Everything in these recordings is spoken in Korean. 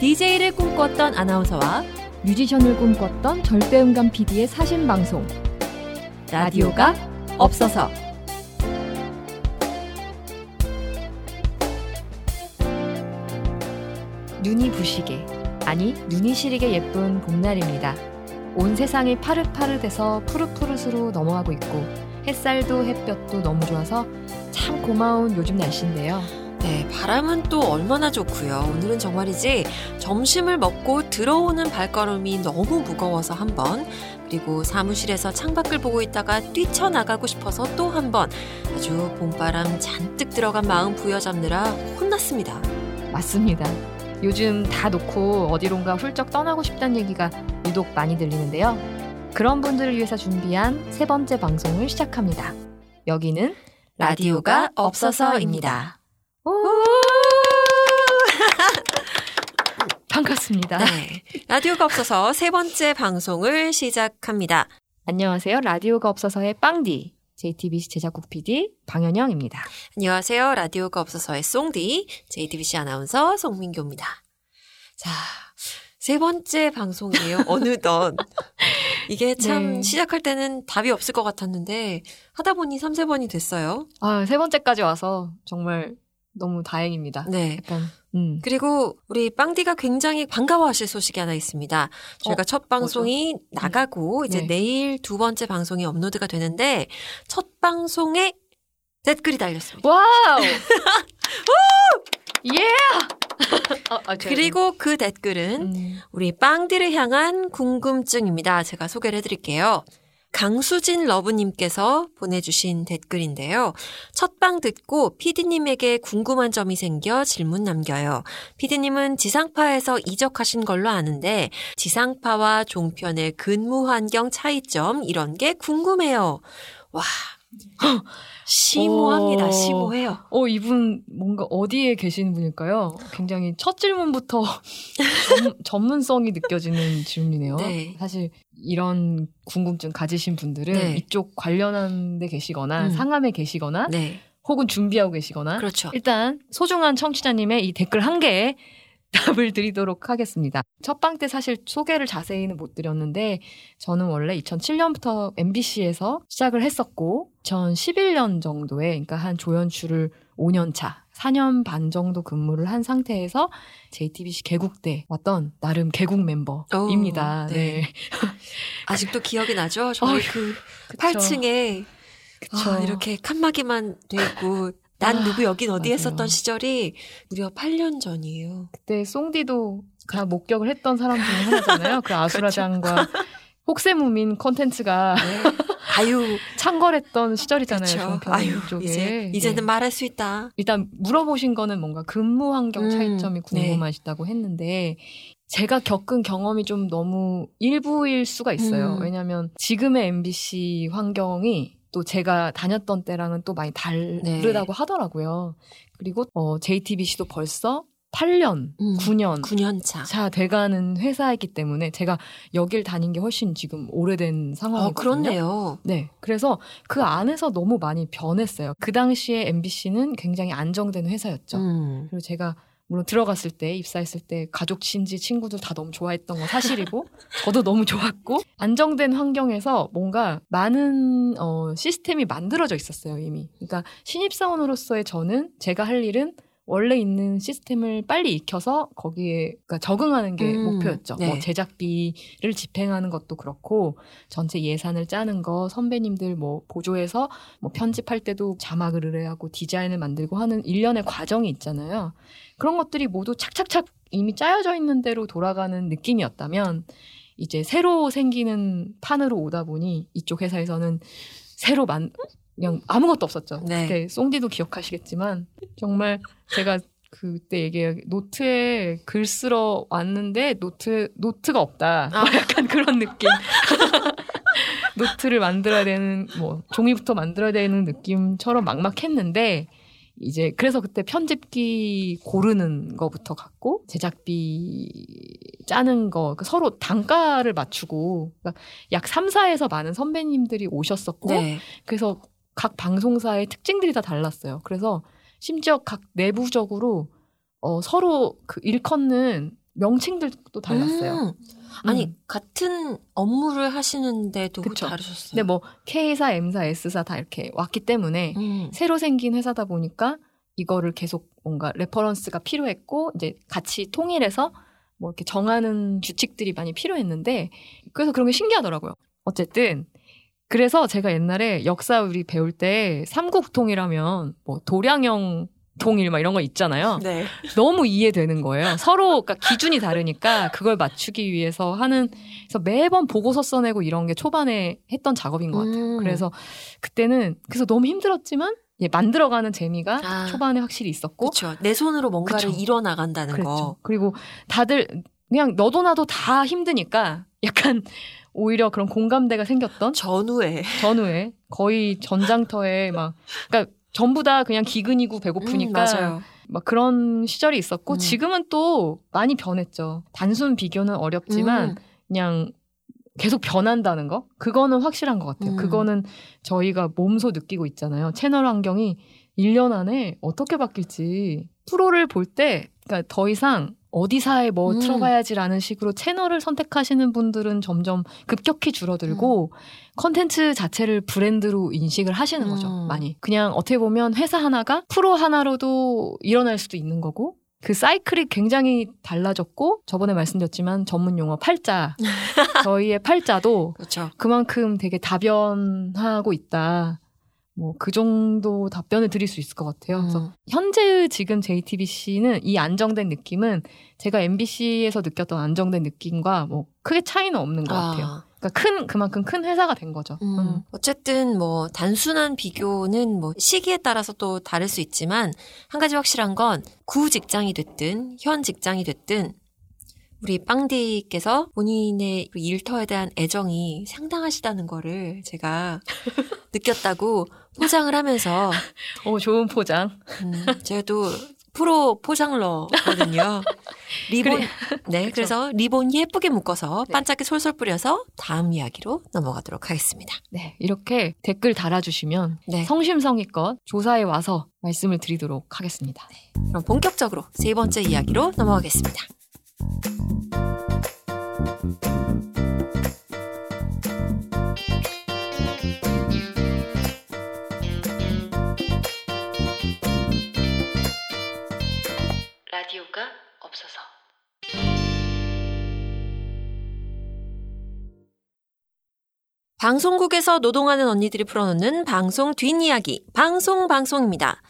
DJ를 꿈꿨던 아나운서와 뮤지션을 꿈꿨던 절대음감 PD의 사신 방송 라디오가 없어서 눈이 부시게 아니 눈이 시리게 예쁜 봄날입니다. 온 세상이 파릇파릇해서 푸릇푸릇으로 넘어가고 있고 햇살도 햇볕도 너무 좋아서 참 고마운 요즘 날씨인데요. 네, 바람은 또 얼마나 좋고요. 오늘은 정말이지 점심을 먹고 들어오는 발걸음이 너무 무거워서 한 번, 그리고 사무실에서 창밖을 보고 있다가 뛰쳐나가고 싶어서 또 한 번, 아주 봄바람 잔뜩 들어간 마음 부여잡느라 혼났습니다. 맞습니다. 요즘 다 놓고 어디론가 훌쩍 떠나고 싶다는 얘기가 유독 많이 들리는데요. 그런 분들을 위해서 준비한 세 번째 방송을 시작합니다. 여기는 라디오가 없어서입니다. 오! 반갑습니다. 네. 라디오가 없어서 세 번째 방송을 시작합니다. 안녕하세요. 라디오가 없어서의 빵디 JTBC 제작국 PD 방현영입니다. 안녕하세요. 라디오가 없어서의 송디, JTBC 아나운서 송민교입니다. 자, 세 번째 방송이에요. 어느덧. 이게 참 네. 시작할 때는 답이 없을 것 같았는데 하다 보니 3, 4번이 됐어요. 아, 세 번째까지 와서 정말 너무 다행입니다. 네. 약간 음. 그리고 우리 빵디가 굉장히 반가워하실 소식이 하나 있습니다. 저희가 어, 첫 방송이 나가고 이제 네. 내일 두 번째 방송이 업로드가 되는데 첫 방송에 댓글이 달렸습니다. wow! 예! 아, 아, 제가 그리고 그 댓글은 음, 우리 빵디를 향한 궁금증입니다. 제가 소개를 해드릴게요. 강수진 러브님께서 보내주신 댓글인데요. 첫방 듣고 피디님에게 궁금한 점이 생겨 질문 남겨요. 피디님은 지상파에서 이적하신 걸로 아는데 지상파와 종편의 근무 환경 차이점 이런 게 궁금해요. 와, 심오합니다. 오. 심오해요. 어, 이분 뭔가 어디에 계시는 분일까요? 굉장히 첫 질문부터 전, 전문성이 느껴지는 질문이네요. 네. 사실 이런 궁금증 가지신 분들은 네. 이쪽 관련한 데 계시거나 음. 상암에 계시거나 네, 혹은 준비하고 계시거나 그렇죠. 일단 소중한 청취자님의 이 댓글 한 개에 답을 드리도록 하겠습니다. 첫 방 때 사실 소개를 자세히는 못 드렸는데 저는 원래 2007년부터 MBC에서 시작을 했었고 2011년 정도에 그러니까 한 조연출을 5년 차 4년 반 정도 근무를 한 상태에서 JTBC 개국 때 왔던 나름 개국 멤버입니다. 오, 네. 네. 아직도 기억이 나죠? 저희 어휴, 그 그쵸. 8층에 그쵸. 아, 이렇게 칸막이만 돼 있고 난 아, 누구 여긴 어디 맞아요. 했었던 시절이 무려 8년 전이에요. 그때 송디도 다 목격을 했던 사람 중에 하나잖아요. 그 아수라장과 혹세무민 콘텐츠가 네. 아유, 창궐했던 시절이잖아요. 그렇죠. 아유, 쪽에. 이제 이제는 네. 말할 수 있다. 일단 물어보신 거는 뭔가 근무 환경 음, 차이점이 네. 궁금하시다고 했는데 제가 겪은 경험이 좀 너무 일부일 수가 있어요. 음. 왜냐하면 지금의 MBC 환경이 또 제가 다녔던 때랑은 또 많이 다르다고 하더라고요. 그리고 어, JTBC도 벌써 8년, 음, 9년 9년 차. 차 돼가는 회사이기 때문에 제가 여길 다닌 게 훨씬 지금 오래된 상황이거든요. 어, 그렇네요. 네. 그래서 그 안에서 너무 많이 변했어요. 그 당시에 MBC는 굉장히 안정된 회사였죠. 음. 그리고 제가 물론 들어갔을 때 입사했을 때 가족 친지 친구들 다 너무 좋아했던 건 사실이고 저도 너무 좋았고 안정된 환경에서 뭔가 많은 어, 시스템이 만들어져 있었어요 이미. 그러니까 신입사원으로서의 저는 제가 할 일은 원래 있는 시스템을 빨리 익혀서 거기에 그러니까 적응하는 게 음, 목표였죠. 네. 뭐 제작비를 집행하는 것도 그렇고 전체 예산을 짜는 거 선배님들 뭐 보조해서 뭐 편집할 때도 자막을 의뢰하고 디자인을 만들고 하는 일련의 과정이 있잖아요. 그런 것들이 모두 착착착 이미 짜여져 있는 대로 돌아가는 느낌이었다면 이제 새로 생기는 판으로 오다 보니 이쪽 회사에서는 새로 만 그냥 아무것도 없었죠. 네. 그때 송디도 기억하시겠지만 정말 제가 그때 얘기해 노트에 글 쓰러 왔는데 노트 노트가 없다. 아. 뭐 약간 그런 느낌. 노트를 만들어야 되는 뭐 종이부터 만들어야 되는 느낌처럼 막막했는데 이제 그래서 그때 편집기 고르는 거부터 갔고 제작비 짜는 거 그러니까 서로 단가를 맞추고 그러니까 약 3, 4에서 많은 선배님들이 오셨었고 네. 그래서 각 방송사의 특징들이 다 달랐어요. 그래서 심지어 각 내부적으로 어, 서로 그 일컫는 명칭들도 달랐어요. 음. 아니 음. 같은 업무를 하시는데도 그쵸. 다르셨어요. 근데 뭐 K사, M사, S사 다 이렇게 왔기 때문에 음. 새로 생긴 회사다 보니까 이거를 계속 뭔가 reference가 필요했고 이제 같이 통일해서 뭐 이렇게 정하는 규칙들이 많이 필요했는데 그래서 그런 게 신기하더라고요. 어쨌든 그래서 제가 옛날에 역사 우리 배울 때 삼국통일하면 뭐 도량형 통일 막 이런 거 있잖아요. 네. 너무 이해되는 거예요. 서로 그러니까 기준이 다르니까 그걸 맞추기 위해서 하는 그래서 매번 보고서 써내고 이런 게 초반에 했던 작업인 것 같아요. 음. 그래서 그때는 그래서 너무 힘들었지만 예, 만들어가는 재미가 아. 초반에 확실히 있었고 그렇죠. 내 손으로 뭔가를 그쵸. 이뤄 나간다는 그랬죠. 거. 그리고 다들 그냥 너도 나도 다 힘드니까 약간 오히려 그런 공감대가 생겼던 전후에 전후에 거의 전장터에 막 그러니까 전부 다 그냥 기근이고 배고프니까 음, 맞아요. 막 그런 시절이 있었고 음. 지금은 또 많이 변했죠. 단순 비교는 어렵지만 음. 그냥 계속 변한다는 거 그거는 확실한 것 같아요. 음. 그거는 저희가 몸소 느끼고 있잖아요. 채널 환경이 1년 안에 어떻게 바뀔지 프로를 볼 때 그러니까 더 이상 어디사에 뭐 음. 틀어봐야지라는 식으로 채널을 선택하시는 분들은 점점 급격히 줄어들고 컨텐츠 자체를 브랜드로 인식을 하시는 거죠. 음. 많이. 그냥 어떻게 보면 회사 하나가 프로 하나로도 일어날 수도 있는 거고 그 사이클이 굉장히 달라졌고 저번에 말씀드렸지만 전문 용어 팔자 저희의 팔자도 그렇죠. 그만큼 되게 다변하고 있다. 뭐 그 정도 답변을 드릴 수 있을 것 같아요. 그래서 음. 현재의 지금 JTBC는 이 안정된 느낌은 제가 MBC에서 느꼈던 안정된 느낌과 뭐 크게 차이는 없는 것 같아요. 아, 그러니까 큰 그만큼 큰 회사가 된 거죠. 음. 음. 어쨌든 뭐 단순한 비교는 뭐 시기에 따라서 또 다를 수 있지만 한 가지 확실한 건 구 직장이 됐든 현 직장이 됐든 우리 빵디께서 본인의 그 일터에 대한 애정이 상당하시다는 거를 제가 느꼈다고 포장을 하면서 오 좋은 포장. 음, 제가 또 프로 포장러거든요. 리본 그래. 네. 그래서 리본 예쁘게 묶어서 네. 반짝이 솔솔 뿌려서 다음 이야기로 넘어가도록 하겠습니다. 네 이렇게 댓글 달아주시면 네. 성심성의껏 조사에 와서 말씀을 드리도록 하겠습니다. 그럼 본격적으로 세 번째 이야기로 넘어가겠습니다. 라디오가 없어서. 방송국에서 노동하는 언니들이 풀어놓는 방송 뒷이야기, 방송 방송입니다.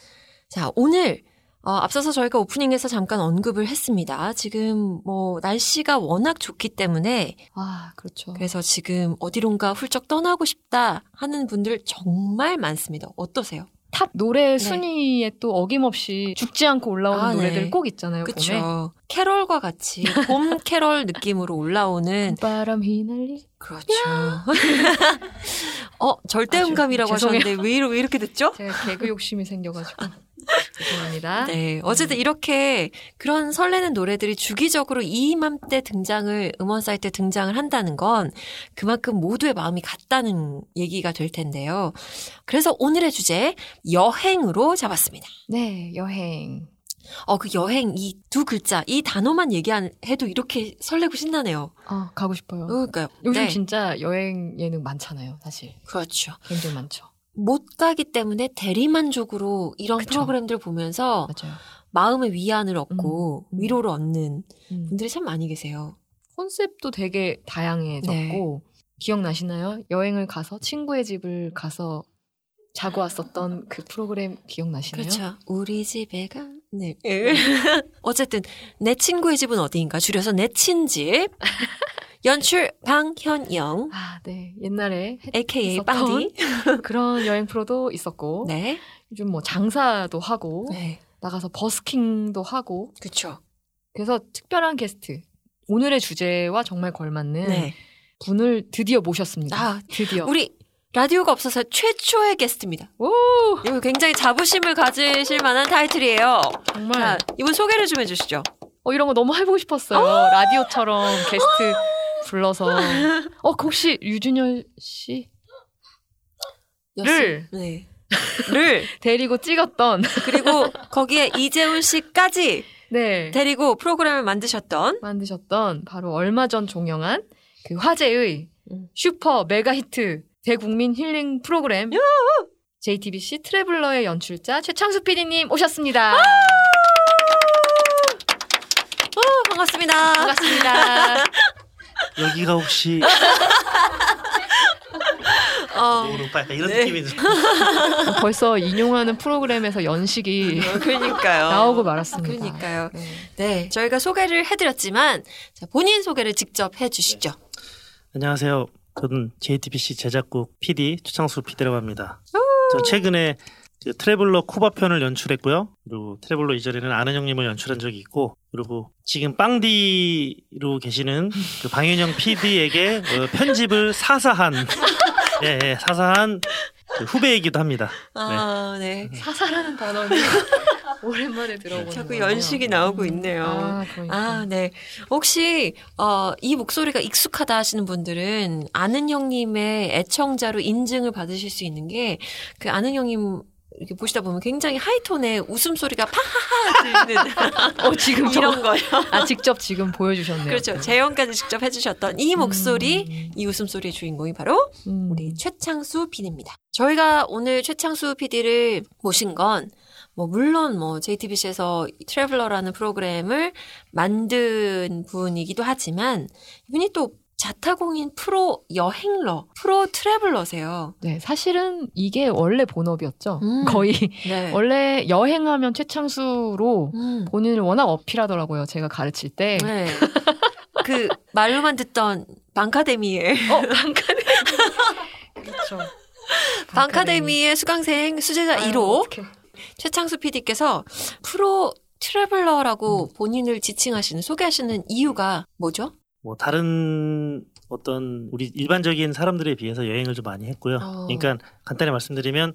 자, 오늘, 어, 앞서서 저희가 오프닝에서 잠깐 언급을 했습니다. 지금 뭐, 날씨가 워낙 좋기 때문에, 아 그렇죠. 그래서 지금 어디론가 훌쩍 떠나고 싶다 하는 분들 정말 많습니다. 어떠세요? 탑 노래 순위에 또 어김없이 죽지 않고 올라오는 아, 네. 노래들 꼭 있잖아요. 그쵸. 캐럴과 같이 봄 캐럴 느낌으로 올라오는, 바람 휘날리. 그렇죠. 어, 절대 음감이라고. 하셨는데 왜, 왜 이렇게 됐죠? 제가 개그 욕심이 생겨가지고 죄송합니다. 네. 어쨌든 이렇게 그런 설레는 노래들이 주기적으로 이맘때 등장을, 음원 사이트에 등장을 한다는 건 그만큼 모두의 마음이 같다는 얘기가 될 텐데요. 그래서 오늘의 주제, 여행으로 잡았습니다. 네, 여행. 어, 그 여행 이 두 글자, 이 단어만 얘기해도 이렇게 설레고 신나네요. 아 가고 싶어요. 그러니까요. 요즘 네. 진짜 여행 예능 많잖아요, 사실. 그렇죠. 굉장히 많죠. 못 가기 때문에 대리만족으로 이런 그쵸. 프로그램들 보면서 맞아요. 마음의 위안을 얻고 음, 음. 위로를 얻는 음. 분들이 참 많이 계세요. 컨셉도 되게 다양해졌고 네. 기억나시나요? 여행을 가서 친구의 집을 가서 자고 왔었던 그 프로그램 기억나시나요? 그렇죠. 우리 집에 가. 네. 어쨌든 내 친구의 집은 어디인가 줄여서 내 친집. 연출 방현영, 아, 네. 옛날에 했- AKA 빵디. 그런 여행 프로도 있었고 네. 요즘 뭐 장사도 하고 네. 나가서 버스킹도 하고 그렇죠. 그래서 특별한 게스트 오늘의 주제와 정말 걸맞는 네. 분을 드디어 모셨습니다. 아, 드디어. 우리 라디오가 없어서 최초의 게스트입니다. 오 이거 굉장히 자부심을 가지실 만한 타이틀이에요. 정말 자, 이분 소개를 좀 해주시죠. 어, 이런 거 너무 해보고 싶었어요. 라디오처럼 게스트 불러서. 어, 혹시 유준열 씨 를. 네. 를. 데리고 찍었던 그리고 거기에 이재훈 씨까지 네. 데리고 프로그램을 만드셨던 만드셨던 바로 얼마 전 종영한 그 화제의 음. 슈퍼 메가 히트 대국민 힐링 프로그램 JTBC 트래블러의 연출자 최창수 PD님 오셨습니다. 어, 반갑습니다. 반갑습니다. 여기가 혹시 어, 모르빠 약간 이런 네. 느낌이 들- 벌써 인용하는 프로그램에서 연식이 그러니까요. 나오고 말았습니다. 그러니까요. 네. 네, 저희가 소개를 해드렸지만 자, 본인 소개를 직접 해주시죠. 안녕하세요. 저는 JTBC 제작국 PD 최창수 PD라고 합니다. 저 최근에 그 트래블러 쿠바 편을 연출했고요. 그리고 트래블러 이전에는 아는 형님을 연출한 적이 있고, 그리고 지금 빵디로 계시는 그 방윤영 PD에게 어, 편집을 사사한, 예, 예, 사사한 그 후배이기도 합니다. 아, 네. 사사라는 단어는 오랜만에 들어보는 자꾸 거예요. 연식이 나오고 있네요. 아, 그러니까. 아, 네. 혹시 어, 이 목소리가 익숙하다 하시는 분들은 아는 형님의 애청자로 인증을 받으실 수 있는 게 그 아는 형님 이렇게 보시다 보면 굉장히 하이톤의 웃음소리가 파하하 들리는 어, 지금 이런 거요. 아, 직접 지금 보여주셨네요. 그렇죠. 재연까지 직접 해주셨던 이 목소리, 이 웃음소리의 주인공이 바로 음. 우리 최창수 PD입니다. 저희가 오늘 최창수 PD를 모신 건, 뭐, 물론 뭐, JTBC에서 트래블러라는 프로그램을 만든 분이기도 하지만, 이분이 또 자타공인 프로 여행러, 프로 트래블러세요. 네, 사실은 이게 원래 본업이었죠. 음. 거의 네. 원래 여행하면 최창수로 음. 본인을 워낙 어필하더라고요. 제가 가르칠 때. 네. 그, 말로만 듣던 방카데미에, 어, 방카데미. 그렇죠. 방카데미의 수강생 수제자 아유, 1호, 어떡해. 최창수 PD께서 프로 트래블러라고 본인을 지칭하시는, 소개하시는 이유가 뭐죠? 뭐 다른 어떤 우리 일반적인 사람들에 비해서 여행을 좀 많이 했고요. 어. 그러니까 간단히 말씀드리면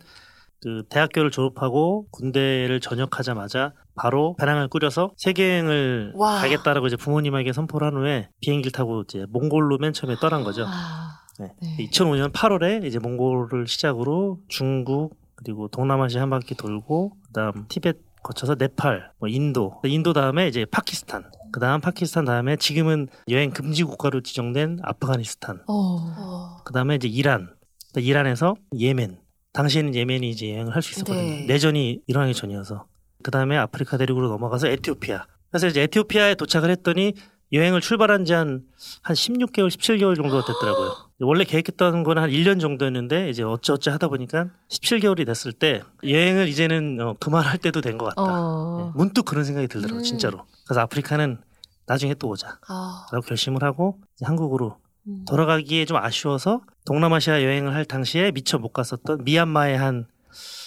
그 대학교를 졸업하고 군대를 전역하자마자 바로 배낭을 꾸려서 세계 여행을 와. 가겠다라고 이제 부모님에게 선포를 한 후에 비행기를 타고 이제 몽골로 맨 처음에 떠난 거죠. 아, 네. 네. 2005년 8월에 이제 몽골을 시작으로 중국 그리고 동남아시아 한 바퀴 돌고 그다음 티벳 거쳐서 네팔, 뭐 인도, 인도 다음에 이제 파키스탄, 그 다음 파키스탄 다음에 지금은 여행 금지 국가로 지정된 아프가니스탄, 어. 그다음에 이제 이란, 또 이란에서 예멘. 당시에는 예멘이 이제 여행을 할 수 있었거든요. 네. 내전이 일어나기 전이어서. 그 다음에 아프리카 대륙으로 넘어가서 에티오피아. 그래서 이제 에티오피아에 도착을 했더니 여행을 출발한 지 한 한 16개월, 17개월 정도가 됐더라고요. 원래 계획했던 건 한 1년 정도였는데 이제 어쩌어쩌 하다 보니까 17개월이 됐을 때 여행을 이제는 어, 그만할 때도 된 것 같다. 네, 어. 문득 그런 생각이 들더라고요, 음. 진짜로. 그래서 아프리카는 나중에 또 오자. 아, 라고 결심을 하고 한국으로 음. 돌아가기에 좀 아쉬워서 동남아시아 여행을 할 당시에 미처 못 갔었던 미얀마에 한,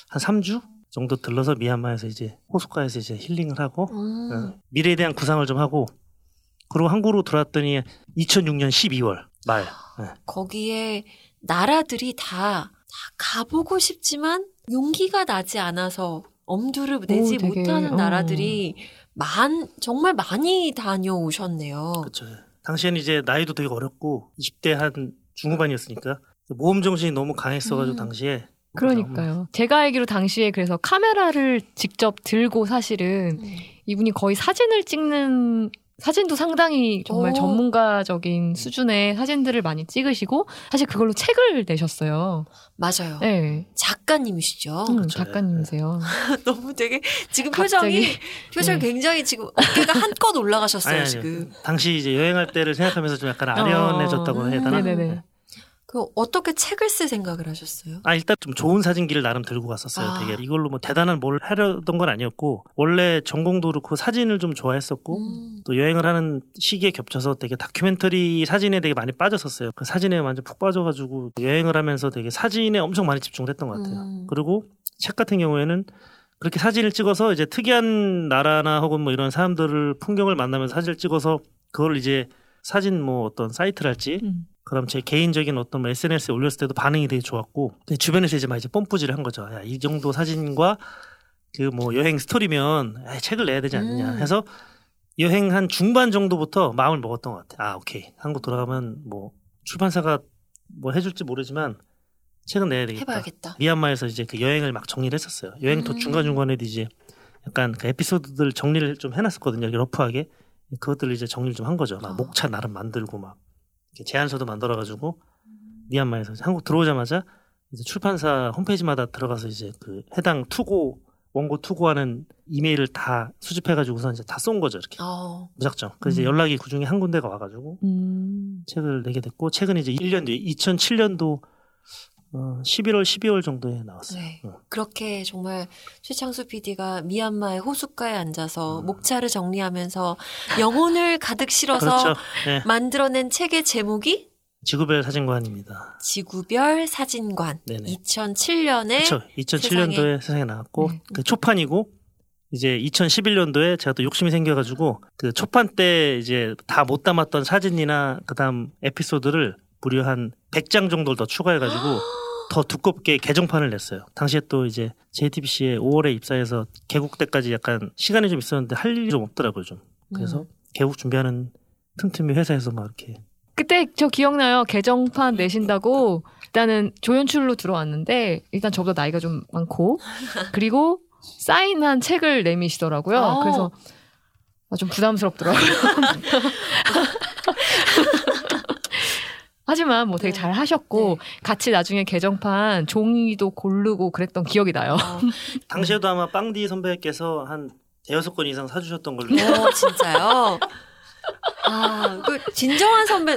한 3주 정도 들러서 미얀마에서 이제 호숫가에서 이제 힐링을 하고 음. 어, 미래에 대한 구상을 좀 하고 그리고 한국으로 돌아왔더니 2006년 12월 말 네. 거기에 나라들이 다, 다 가보고 싶지만 용기가 나지 않아서 엄두를 내지 되게, 못하는 어. 나라들이 많, 정말 많이 다녀오셨네요. 그렇죠. 당시에는 이제 나이도 되게 어렸고 20대 한 중후반이었으니까 모험 정신이 너무 강했어가지고 음. 당시에 그러니까요. 제가 알기로 당시에 그래서 카메라를 직접 들고 사실은 음. 이분이 거의 사진을 찍는 사진도 상당히 정말 오. 전문가적인 수준의 사진들을 많이 찍으시고 사실 그걸로 책을 내셨어요. 맞아요. 네, 작가님이시죠. 음, 그렇죠. 작가님이세요. 너무 되게 지금 갑자기. 표정이 표정 이 네. 굉장히 지금 어깨가 한껏 올라가셨어요 아니, 아니, 지금. 당시 이제 여행할 때를 생각하면서 좀 약간 아련해졌다고 해야 되나? 어. 네네네. 그 어떻게 책을 쓸 생각을 하셨어요? 아 일단 좀 좋은 사진기를 나름 들고 갔었어요. 아. 되게 이걸로 뭐 대단한 뭘 하려던 건 아니었고 원래 전공도 그렇고 사진을 좀 좋아했었고 음. 또 여행을 하는 시기에 겹쳐서 되게 다큐멘터리 사진에 되게 많이 빠졌었어요. 그 사진에 완전 푹 빠져가지고 여행을 하면서 되게 사진에 엄청 많이 집중을 했던 것 같아요. 음. 그리고 책 같은 경우에는 그렇게 사진을 찍어서 이제 특이한 나라나 혹은 뭐 이런 사람들을 풍경을 만나면서 사진을 찍어서 그걸 이제 사진 뭐 어떤 사이트랄지 음. 그럼 제 개인적인 어떤 뭐 SNS에 올렸을 때도 반응이 되게 좋았고 주변에서 이제 막 이제 뽐뿌질을 한 거죠. 야, 이 정도 사진과 그 뭐 여행 스토리면 에이, 책을 내야 되지 않느냐 음. 해서 여행 한 중반 정도부터 마음을 먹었던 것 같아요. 아 오케이 한국 돌아가면 뭐 출판사가 뭐 해줄지 모르지만 책은 내야 되겠다. 해봐야겠다. 미얀마에서 이제 그 여행을 막 정리를 했었어요. 여행 도 음. 중간 중간에도 이제 약간 그 에피소드들 정리를 좀 해놨었거든요. 이렇게 러프하게 그것들을 이제 정리를 좀 한 거죠. 막 어. 목차 나름 만들고 막 제안서도 만들어가지고 미얀마에서 한국 들어오자마자 이제 출판사 홈페이지마다 들어가서 이제 그 해당 투고 원고 투고하는 이메일을 다 수집해가지고 우선 이제 다 쏜 거죠 이렇게 어. 무작정. 그래서 이제 음. 연락이 그 중에 한 군데가 와가지고 음. 책을 내게 됐고 책은 이제 1년 뒤에 2007년도 어, 11월 12월 정도에 나왔어요. 네. 어. 그렇게 정말 최창수 PD가 미얀마의 호숫가에 앉아서 음. 목차를 정리하면서 영혼을 가득 실어서 그렇죠. 네. 만들어낸 책의 제목이 지구별 사진관입니다. 지구별 사진관. 네네. 2007년에 그렇죠. 2007년도에 세상에, 나왔고 네. 그 초판이고 이제 2011년도에 제가 또 욕심이 생겨가지고 그 초판 때 이제 다 못 담았던 사진이나 그다음 에피소드를 무려 한 100장 정도를 더 추가해가지고 더 두껍게 개정판을 냈어요. 당시에 또 이제 JTBC에 5월에 입사해서 개국 때까지 약간 시간이 좀 있었는데 할 일이 좀 없더라고요 좀. 그래서 음. 개국 준비하는 틈틈이 회사에서 막 이렇게 그때 저 기억나요. 개정판 내신다고 일단은 조연출로 들어왔는데 일단 저보다 나이가 좀 많고 그리고 사인한 책을 내미시더라고요. 아. 그래서 아, 좀 부담스럽더라고요. 하지만 뭐 되게 네. 잘 하셨고 같이 나중에 개정판 종이도 고르고 그랬던 기억이 나요. 어, 당시에도 아마 빵디 선배께서 한 대여섯 권 이상 사주셨던 걸로 어, 진짜요? 아, 그 진정한 선배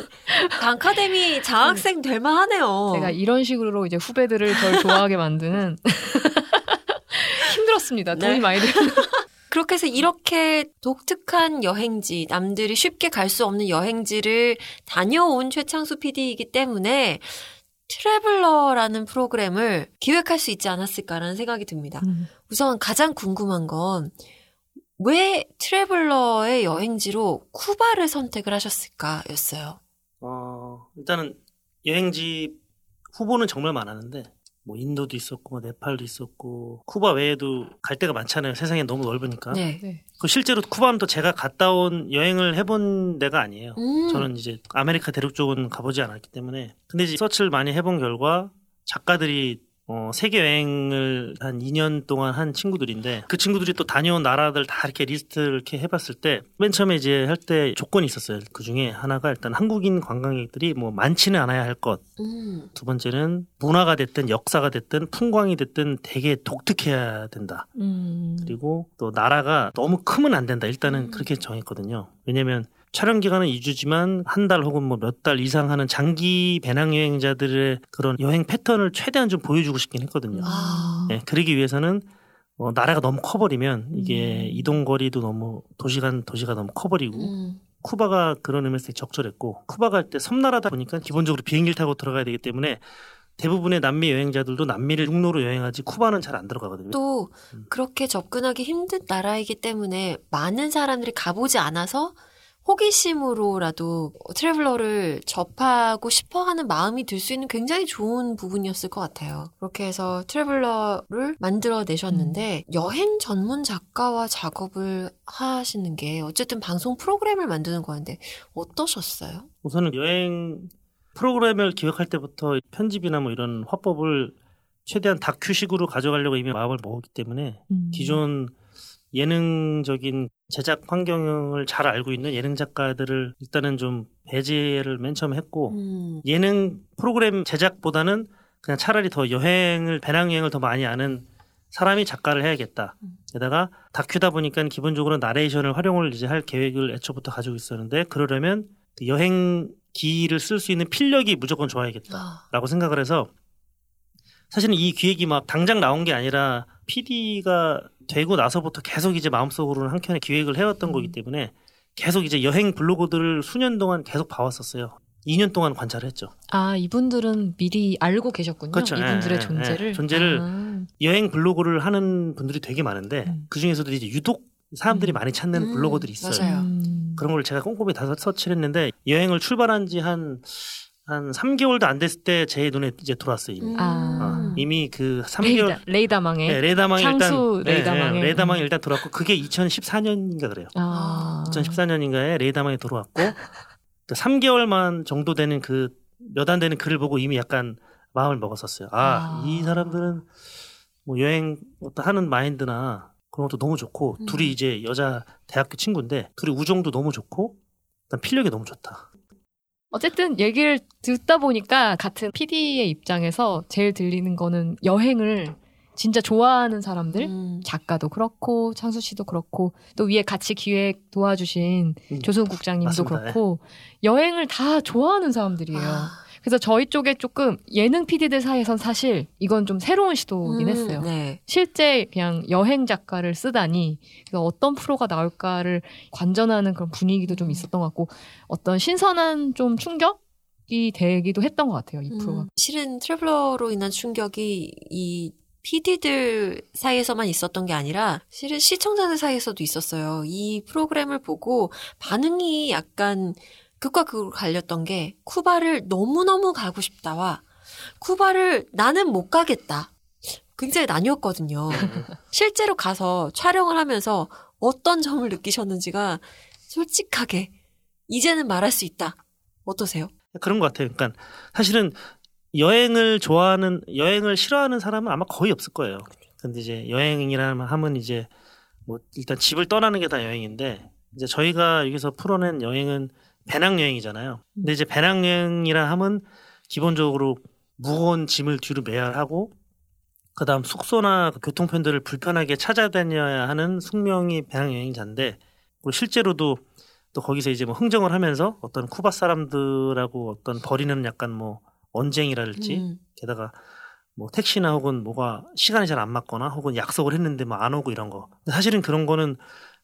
단카데미 장학생 될 만하네요. 제가 이런 식으로 이제 후배들을 덜 좋아하게 만드는 힘들었습니다. 돈이 네. 많이 들. 그렇게 해서 이렇게 독특한 여행지, 남들이 쉽게 갈 수 없는 여행지를 다녀온 최창수 PD이기 때문에 트래블러라는 프로그램을 기획할 수 있지 않았을까라는 생각이 듭니다. 우선 가장 궁금한 건 왜 트래블러의 여행지로 쿠바를 선택을 하셨을까였어요. 어, 일단은 여행지 후보는 정말 많았는데 뭐 인도도 있었고 뭐 네팔도 있었고 쿠바 외에도 갈 데가 많잖아요. 세상에 너무 넓으니까. 네. 네. 그 실제로 쿠바는 또 제가 갔다 온 여행을 해본 데가 아니에요. 음. 저는 이제 아메리카 대륙 쪽은 가보지 않았기 때문에 근데 이제 서치를 많이 해본 결과 작가들이 어, 세계 여행을 한 2년 동안 한 친구들인데 그 친구들이 또 다녀온 나라들 다 이렇게 리스트를 이렇게 해봤을 때 맨 처음에 이제 할 때 조건이 있었어요. 그 중에 하나가 일단 한국인 관광객들이 뭐 많지는 않아야 할 것. 음. 두 번째는 문화가 됐든 역사가 됐든 풍광이 됐든 되게 독특해야 된다. 음. 그리고 또 나라가 너무 크면 안 된다. 일단은 음. 그렇게 정했거든요. 왜냐면 촬영 기간은 2주지만 한 달 혹은 뭐 몇 달 이상 하는 장기 배낭 여행자들의 그런 여행 패턴을 최대한 좀 보여주고 싶긴 했거든요. 아. 네, 그러기 위해서는 어, 나라가 너무 커버리면 이게 음. 이동 거리도 너무 도시간 도시가 너무 커버리고 음. 쿠바가 그런 의미에서 되게 적절했고 쿠바 갈 때 섬나라다 보니까 기본적으로 비행기를 타고 들어가야 되기 때문에 대부분의 남미 여행자들도 남미를 육로로 여행하지 쿠바는 잘 안 들어가거든요. 또 음. 그렇게 접근하기 힘든 나라이기 때문에 많은 사람들이 가보지 않아서 호기심으로라도 트래블러를 접하고 싶어 하는 마음이 들 수 있는 굉장히 좋은 부분이었을 것 같아요. 그렇게 해서 트래블러를 만들어 내셨는데 여행 전문 작가와 작업을 하시는 게 어쨌든 방송 프로그램을 만드는 거였는데 어떠셨어요? 우선은 여행 프로그램을 기획할 때부터 편집이나 뭐 이런 화법을 최대한 다큐식으로 가져가려고 이미 마음을 먹었기 때문에 음. 기존 예능적인 제작 환경을 잘 알고 있는 예능 작가들을 일단은 좀 배제를 맨 처음 했고 음. 예능 프로그램 제작보다는 그냥 차라리 더 여행을 배낭 여행을 더 많이 아는 사람이 작가를 해야겠다. 음. 게다가 다큐다 보니까 기본적으로 나레이션을 활용을 이제 할 계획을 애초부터 가지고 있었는데 그러려면 그 여행 기를 쓸 수 있는 필력이 무조건 좋아야겠다라고 아, 생각을 해서 사실은 이 기획이 막 당장 나온 게 아니라 PD가 되고 나서부터 계속 이제 마음속으로는 한켠에 기획을 해왔던 거기 때문에 계속 이제 여행 블로거들을 수년 동안 계속 봐왔었어요. 2년 동안 관찰을 했죠. 아 이분들은 미리 알고 계셨군요. 그렇죠. 이분들의 예, 예, 존재를 예. 존재를 아. 여행 블로그를 하는 분들이 되게 많은데 음. 그 중에서도 이제 유독 사람들이 음. 많이 찾는 음, 블로거들이 있어요. 맞아요. 음. 그런 걸 제가 꼼꼼히 다 서치를 했는데 여행을 출발한 지 한 한 3개월도 안 됐을 때 제 눈에 이제 들어왔어요. 이미. 음. 아, 이미 그 3개월 레이다, 레이다 망에 네, 레이다망이 일단 창수 네, 레이다망에. 네, 레이다망이 일단 들어왔고 그게 2014년인가 그래요. 아. 2014년인가에 레이다망이 들어왔고 그 3개월만 정도 되는 그 몇 안 되는 글을 보고 이미 약간 마음을 먹었었어요. 아, 아. 이 사람들은 뭐 여행 어떤 하는 마인드나 그런 것도 너무 좋고 음. 둘이 이제 여자 대학교 친구인데 둘이 우정도 너무 좋고 일단 필력이 너무 좋다. 어쨌든 얘기를 듣다 보니까 같은 PD의 입장에서 제일 들리는 거는 여행을 진짜 좋아하는 사람들 음. 작가도 그렇고 창수 씨도 그렇고 또 위에 같이 기획 도와주신 음. 조승우 국장님도 맞습니다. 그렇고 여행을 다 좋아하는 사람들이에요. 아, 그래서 저희 쪽에 조금 예능 PD들 사이에선 사실 이건 좀 새로운 시도긴 음, 했어요. 네. 실제 그냥 여행 작가를 쓰다니 그래서 어떤 프로가 나올까를 관전하는 그런 분위기도 좀 있었던 것 같고 어떤 신선한 좀 충격 이 되기도 했던 것 같아요 이 프로가. 음, 실은 트래블러로 인한 충격이 이 PD들 사이에서만 있었던 게 아니라 실은 시청자들 사이에서도 있었어요. 이 프로그램을 보고 반응이 약간 극과 극으로 갈렸던 게 쿠바를 너무너무 가고 싶다와 쿠바를 나는 못 가겠다. 굉장히 나뉘었거든요. 실제로 가서 촬영을 하면서 어떤 점을 느끼셨는지가 솔직하게 이제는 말할 수 있다. 어떠세요? 그런 것 같아요. 그러니까 사실은 여행을 좋아하는 여행을 싫어하는 사람은 아마 거의 없을 거예요. 근데 이제 여행이라면 하면 이제 뭐 일단 집을 떠나는 게 다 여행인데 이제 저희가 여기서 풀어낸 여행은 배낭여행이잖아요. 근데 이제 배낭여행이라 하면 기본적으로 무거운 짐을 뒤로 매야 하고 그다음 숙소나 그 교통편들을 불편하게 찾아다녀야 하는 숙명이 배낭여행자인데 그리고 실제로도 또 거기서 이제 뭐 흥정을 하면서 어떤 쿠바 사람들하고 어떤 벌이는 약간 뭐 언쟁이랄지 음. 게다가 뭐 택시나 혹은 뭐가 시간이 잘 안 맞거나 혹은 약속을 했는데 뭐 안 오고 이런 거. 사실은 그런 거는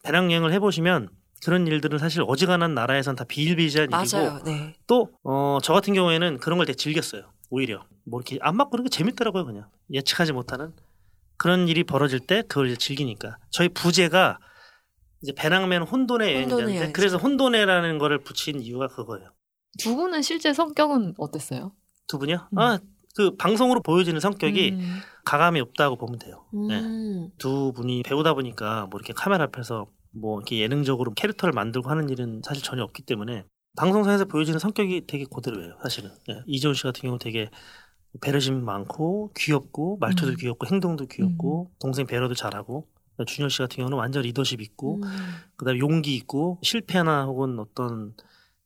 배낭여행을 해보시면 그런 일들은 사실 어지간한 나라에선 다 비일비재한 일이고 맞아요. 네. 또어 저 같은 경우에는 그런 걸 되게 즐겼어요. 오히려 뭐 이렇게 안 맞고 그런 게 재밌더라고요 그냥 예측하지 못하는 그런 일이 벌어질 때 그걸 이제 즐기니까 저희 부제가 이제 배낭맨 혼돈의 여행자인데 여행자. 그래서 혼돈해라는 거를 붙인 이유가 그거예요. 두 분은 실제 성격은 어땠어요? 두 분이요? 음. 아그 방송으로 보여지는 성격이 음. 가감이 없다고 보면 돼요. 네. 음. 두 분이 배우다 보니까 뭐 이렇게 카메라 앞에서 뭐 이렇게 예능적으로 캐릭터를 만들고 하는 일은 사실 전혀 없기 때문에 방송사에서 보여지는 성격이 되게 그대로예요. 사실은 예. 이재훈 씨 같은 경우 되게 배려심 많고 귀엽고 말투도 음. 귀엽고 행동도 귀엽고 동생 배려도 잘하고 준열 씨 같은 경우는 완전 리더십 있고 음. 그다음에 용기 있고 실패나 혹은 어떤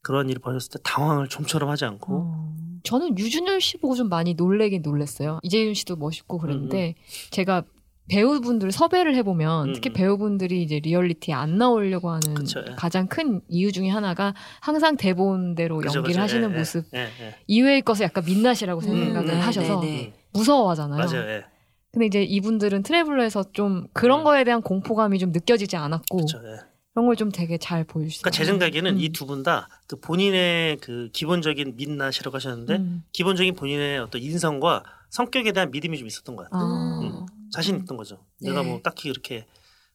그런 일이 벌어졌을 때 당황을 좀처럼 하지 않고 어, 저는 류준열 씨 보고 좀 많이 놀래긴 놀랐어요. 이제훈 씨도 멋있고 그랬는데 제가 배우분들 섭외를 해보면 음, 특히 음. 배우분들이 이제 리얼리티에 안 나오려고 하는 그쵸, 예. 가장 큰 이유 중에 하나가 항상 대본대로 그죠, 연기를 그죠. 하시는 예, 예, 모습 예, 예. 이외의 것을 약간 민낯이라고 음, 생각을 네, 하셔서 네, 네. 음, 무서워하잖아요. 맞아요. 예. 근데 이제 이분들은 트래블러에서 좀 그런 음. 거에 대한 공포감이 좀 느껴지지 않았고. 그런 걸 좀 되게 잘 보여주시더라고요. 그러니까 제 생각에는 음. 이두 분 다 그 본인의 그 기본적인 민낯이라고 하셨는데 음. 기본적인 본인의 어떤 인성과 성격에 대한 믿음이 좀 있었던 거야. 아. 음. 자신 있던 거죠. 내가 네. 뭐 딱히 그렇게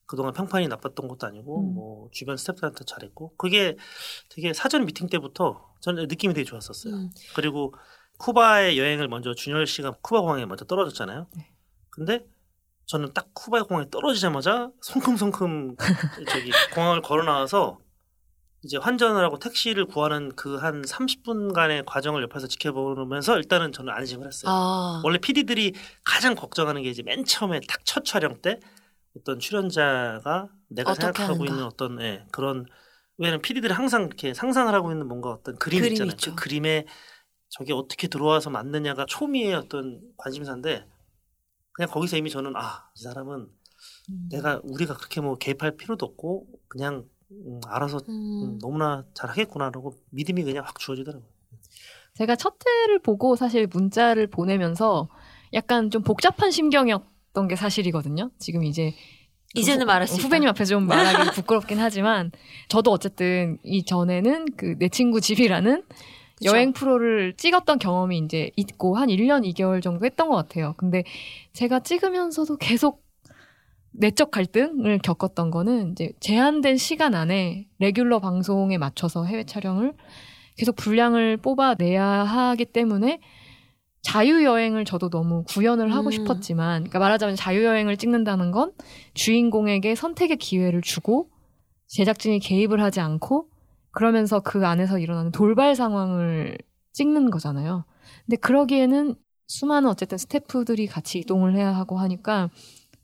그동안 평판이 나빴던 것도 아니고 음. 뭐 주변 스태프들한테 잘했고 그게 되게 사전 미팅 때부터 저는 느낌이 되게 좋았었어요. 음. 그리고 쿠바의 여행을 먼저 준열 씨가 쿠바 공항에 먼저 떨어졌잖아요. 네. 근데 저는 딱 쿠바 공항에 떨어지자마자 성큼성큼 저기 공항을 걸어 나와서 이제 환전을 하고 택시를 구하는 그 한 30분간의 과정을 옆에서 지켜보면서 일단은 저는 안심을 했어요. 아. 원래 PD들이 가장 걱정하는 게 이제 맨 처음에 딱 첫 촬영 때 어떤 출연자가 내가 생각하고 하는가. 있는 어떤 예, 그런 왜냐면 PD들이 항상 이렇게 상상을 하고 있는 뭔가 어떤 그림 그림이 있잖아요. 있죠. 그 그림에 저게 어떻게 들어와서 맞느냐가 초미의 어떤 관심사인데 그냥 거기서 이미 저는 아 이 사람은 음. 내가 우리가 그렇게 뭐 개입할 필요도 없고 그냥 음, 알아서 음, 음. 너무나 잘하겠구나라고 믿음이 그냥 확 주어지더라고요. 제가 첫 회를 보고 사실 문자를 보내면서 약간 좀 복잡한 심경이었던 게 사실이거든요. 지금 이제 이제는 말할 수. 후배님 앞에 좀 말하기 부끄럽긴 하지만 저도 어쨌든 이 전에는 그 내 친구 집이라는 그쵸? 여행 프로를 찍었던 경험이 이제 있고 한 1년 2개월 정도 했던 것 같아요. 근데 제가 찍으면서도 계속 내적 갈등을 겪었던 거는 이제 제한된 시간 안에 레귤러 방송에 맞춰서 해외 촬영을 계속 분량을 뽑아내야 하기 때문에 자유여행을 저도 너무 구현을 하고 음. 싶었지만, 그러니까 말하자면 자유여행을 찍는다는 건 주인공에게 선택의 기회를 주고 제작진이 개입을 하지 않고 그러면서 그 안에서 일어나는 돌발 상황을 찍는 거잖아요. 근데 그러기에는 수많은 어쨌든 스태프들이 같이 이동을 해야 하고 하니까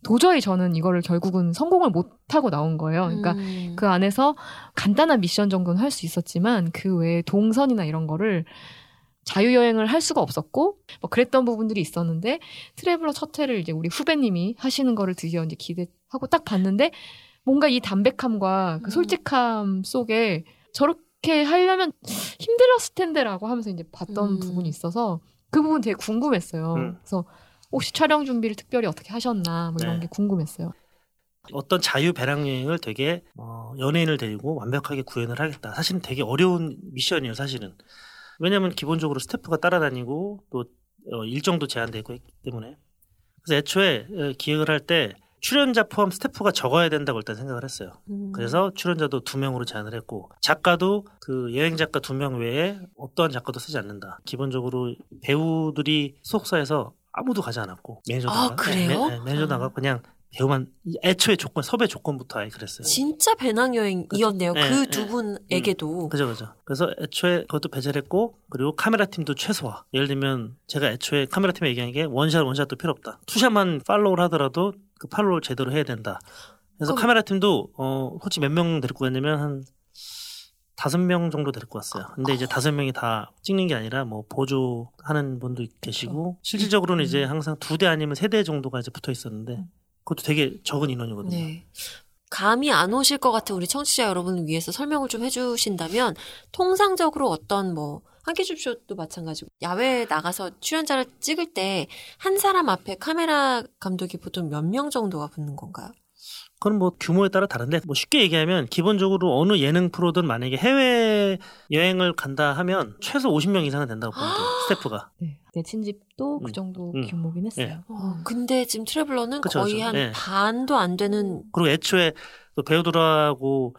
도저히 저는 이거를 결국은 성공을 못 하고 나온 거예요. 그러니까 음. 그 안에서 간단한 미션 정도는 할 수 있었지만 그 외에 동선이나 이런 거를 자유 여행을 할 수가 없었고 뭐 그랬던 부분들이 있었는데 트래블러 첫 회를 이제 우리 후배님이 하시는 거를 드디어 이제 기대하고 딱 봤는데 뭔가 이 담백함과 음. 그 솔직함 속에 저렇게 하려면 힘들었을 텐데라고 하면서 이제 봤던 음. 부분이 있어서 그 부분 되게 궁금했어요. 음. 그래서 혹시 촬영 준비를 특별히 어떻게 하셨나 뭐 이런 네. 게 궁금했어요. 어떤 자유 배낭 여행을 되게 어, 연예인을 데리고 완벽하게 구현을 하겠다. 사실은 되게 어려운 미션이에요. 사실은 왜냐하면 기본적으로 스태프가 따라다니고 또 어, 일정도 제한되고 있기 때문에 그래서 애초에 어, 기획을 할 때 출연자 포함 스태프가 적어야 된다고 일단 생각을 했어요. 음. 그래서 출연자도 두 명으로 제한을 했고 작가도 그 여행 작가 두 명 외에 어떠한 작가도 쓰지 않는다. 기본적으로 배우들이 소속사에서 아무도 가지 않았고 매니저도 아, 나가- 그래요? 네, 네, 매니저 나가 그냥 배우만 이 애초에 조건 섭외 조건부터 아예 그랬어요. 진짜 배낭 여행이었네요. 그쵸. 그 네, 두 네. 분에게도. 그죠 그죠. 그래서 애초에 그것도 배제를 했고 그리고 카메라 팀도 최소화. 예를 들면 제가 애초에 카메라 팀에 얘기한 게 one shot one shot도 필요 없다. two shot만 follow를 하더라도 그 follow를 제대로 해야 된다. 그래서 그럼- 카메라 팀도 어 솔직히 몇 명 데리고 갔냐면 한 다섯 명 정도 데리고 왔어요. 근데 이제 다섯 명이 다 찍는 게 아니라 뭐 보조하는 분도 계시고 실질적으로는 이제 항상 두 대 아니면 세 대 정도가 이제 붙어 있었는데 그것도 되게 적은 인원이거든요. 네. 감이 안 오실 것 같은 우리 청취자 여러분을 위해서 설명을 좀 해주신다면 통상적으로 어떤 뭐 한기줍쇼도 마찬가지고 야외에 나가서 출연자를 찍을 때 한 사람 앞에 카메라 감독이 보통 몇 명 정도가 붙는 건가요? 그건 뭐 규모에 따라 다른데 뭐 쉽게 얘기하면 기본적으로 어느 예능 프로든 만약에 해외 여행을 간다 하면 최소 50명 이상은 된다고 보면 돼요. 스태프가. 네. 내 친집도 음, 그 정도 음. 규모긴 했어요. 예. 어, 근데 지금 트래블러는 그쵸, 거의 그쵸. 한 예. 반도 안 되는 그리고 애초에 또 배우들하고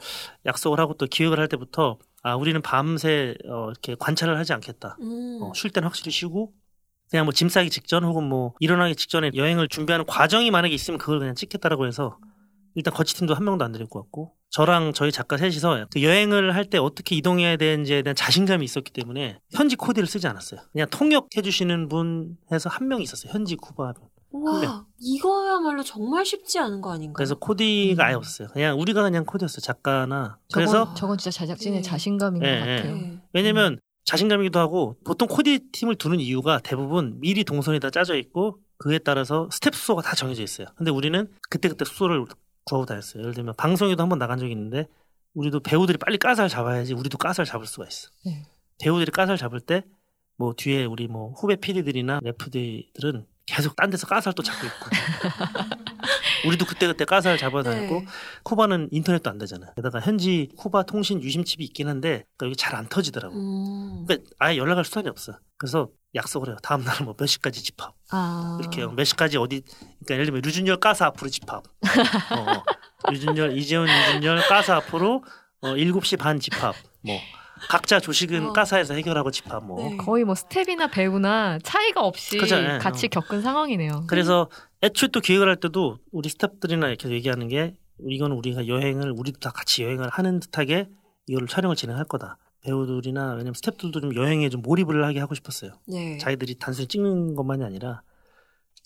약속을 하고 또 기획을 할 때부터 아 우리는 밤새 어, 이렇게 관찰을 하지 않겠다. 음, 어, 쉴 때는 확실히 쉬고 그냥 뭐 짐 싸기 직전 혹은 뭐 일어나기 직전에 여행을 준비하는 과정이 만약에 있으면 그걸 그냥 찍겠다라고 해서 일단 거치팀도 한 명도 안 데리고 왔고 저랑 저희 작가 셋이서 그 여행을 할 때 어떻게 이동해야 되는지에 대한 자신감이 있었기 때문에 현지 코디를 쓰지 않았어요. 그냥 통역해 주시는 분 해서 한 명 있었어요. 현지 쿠바 분. 와 이거야말로 정말 쉽지 않은 거 아닌가요? 그래서 코디가 음. 아예 없었어요. 그냥 우리가 그냥 코디였어요. 작가나. 저건, 그래서 저건 진짜 제작진의 네. 자신감인 예, 것 예. 같아요. 네. 왜냐면 자신감이기도 하고 보통 코디 팀을 두는 이유가 대부분 미리 동선이 다 짜져 있고 그에 따라서 스텝 숙소가 다 정해져 있어요. 근데 우리는 그때그때 숙소를 구하고 다녔어요. 예를 들면 방송에도 한번 나간 적이 있는데 우리도 배우들이 빨리 casa를 잡아야지 우리도 casa를 잡을 수가 있어. 네. 배우들이 casa를 잡을 때 뭐 뒤에 우리 뭐 후배 PD들이나 스태프들은 계속 딴 데서 casa를 또 잡고 있고 우리도 그때그때 casa를 잡아 다녔고 네. 쿠바는 인터넷도 안 되잖아요. 게다가 현지 쿠바 통신 유심칩이 있긴 한데 그러니까 이게 잘안 터지더라고. 음. 그러니까 아예 연락할 수단이 없어. 그래서 약속을 해요. 다음 날 뭐 몇 시까지 집합 아. 이렇게 요몇 시까지 어디 그러니까 예를 들면 류준열 casa 앞으로 집합. 어, 어. 류준열 이제훈 류준열 casa 앞으로 어, 7시 반 집합. 뭐 각자 조식은 어. casa에서 해결하고 집합 뭐. 네. 거의 뭐 스텝이나 배우나 차이가 없이 그죠, 예, 같이 어. 겪은 상황이네요. 그래서 애초에 또 기획을 할 때도 우리 스태프들이나 이렇게 얘기하는 게 이거는 우리가 여행을 우리도 다 같이 여행을 하는 듯하게 이거를 촬영을 진행할 거다. 배우들이나 왜냐면 스태프들도 좀 여행에 좀 몰입을 하게 하고 싶었어요. 네. 자기들이 단순히 찍는 것만이 아니라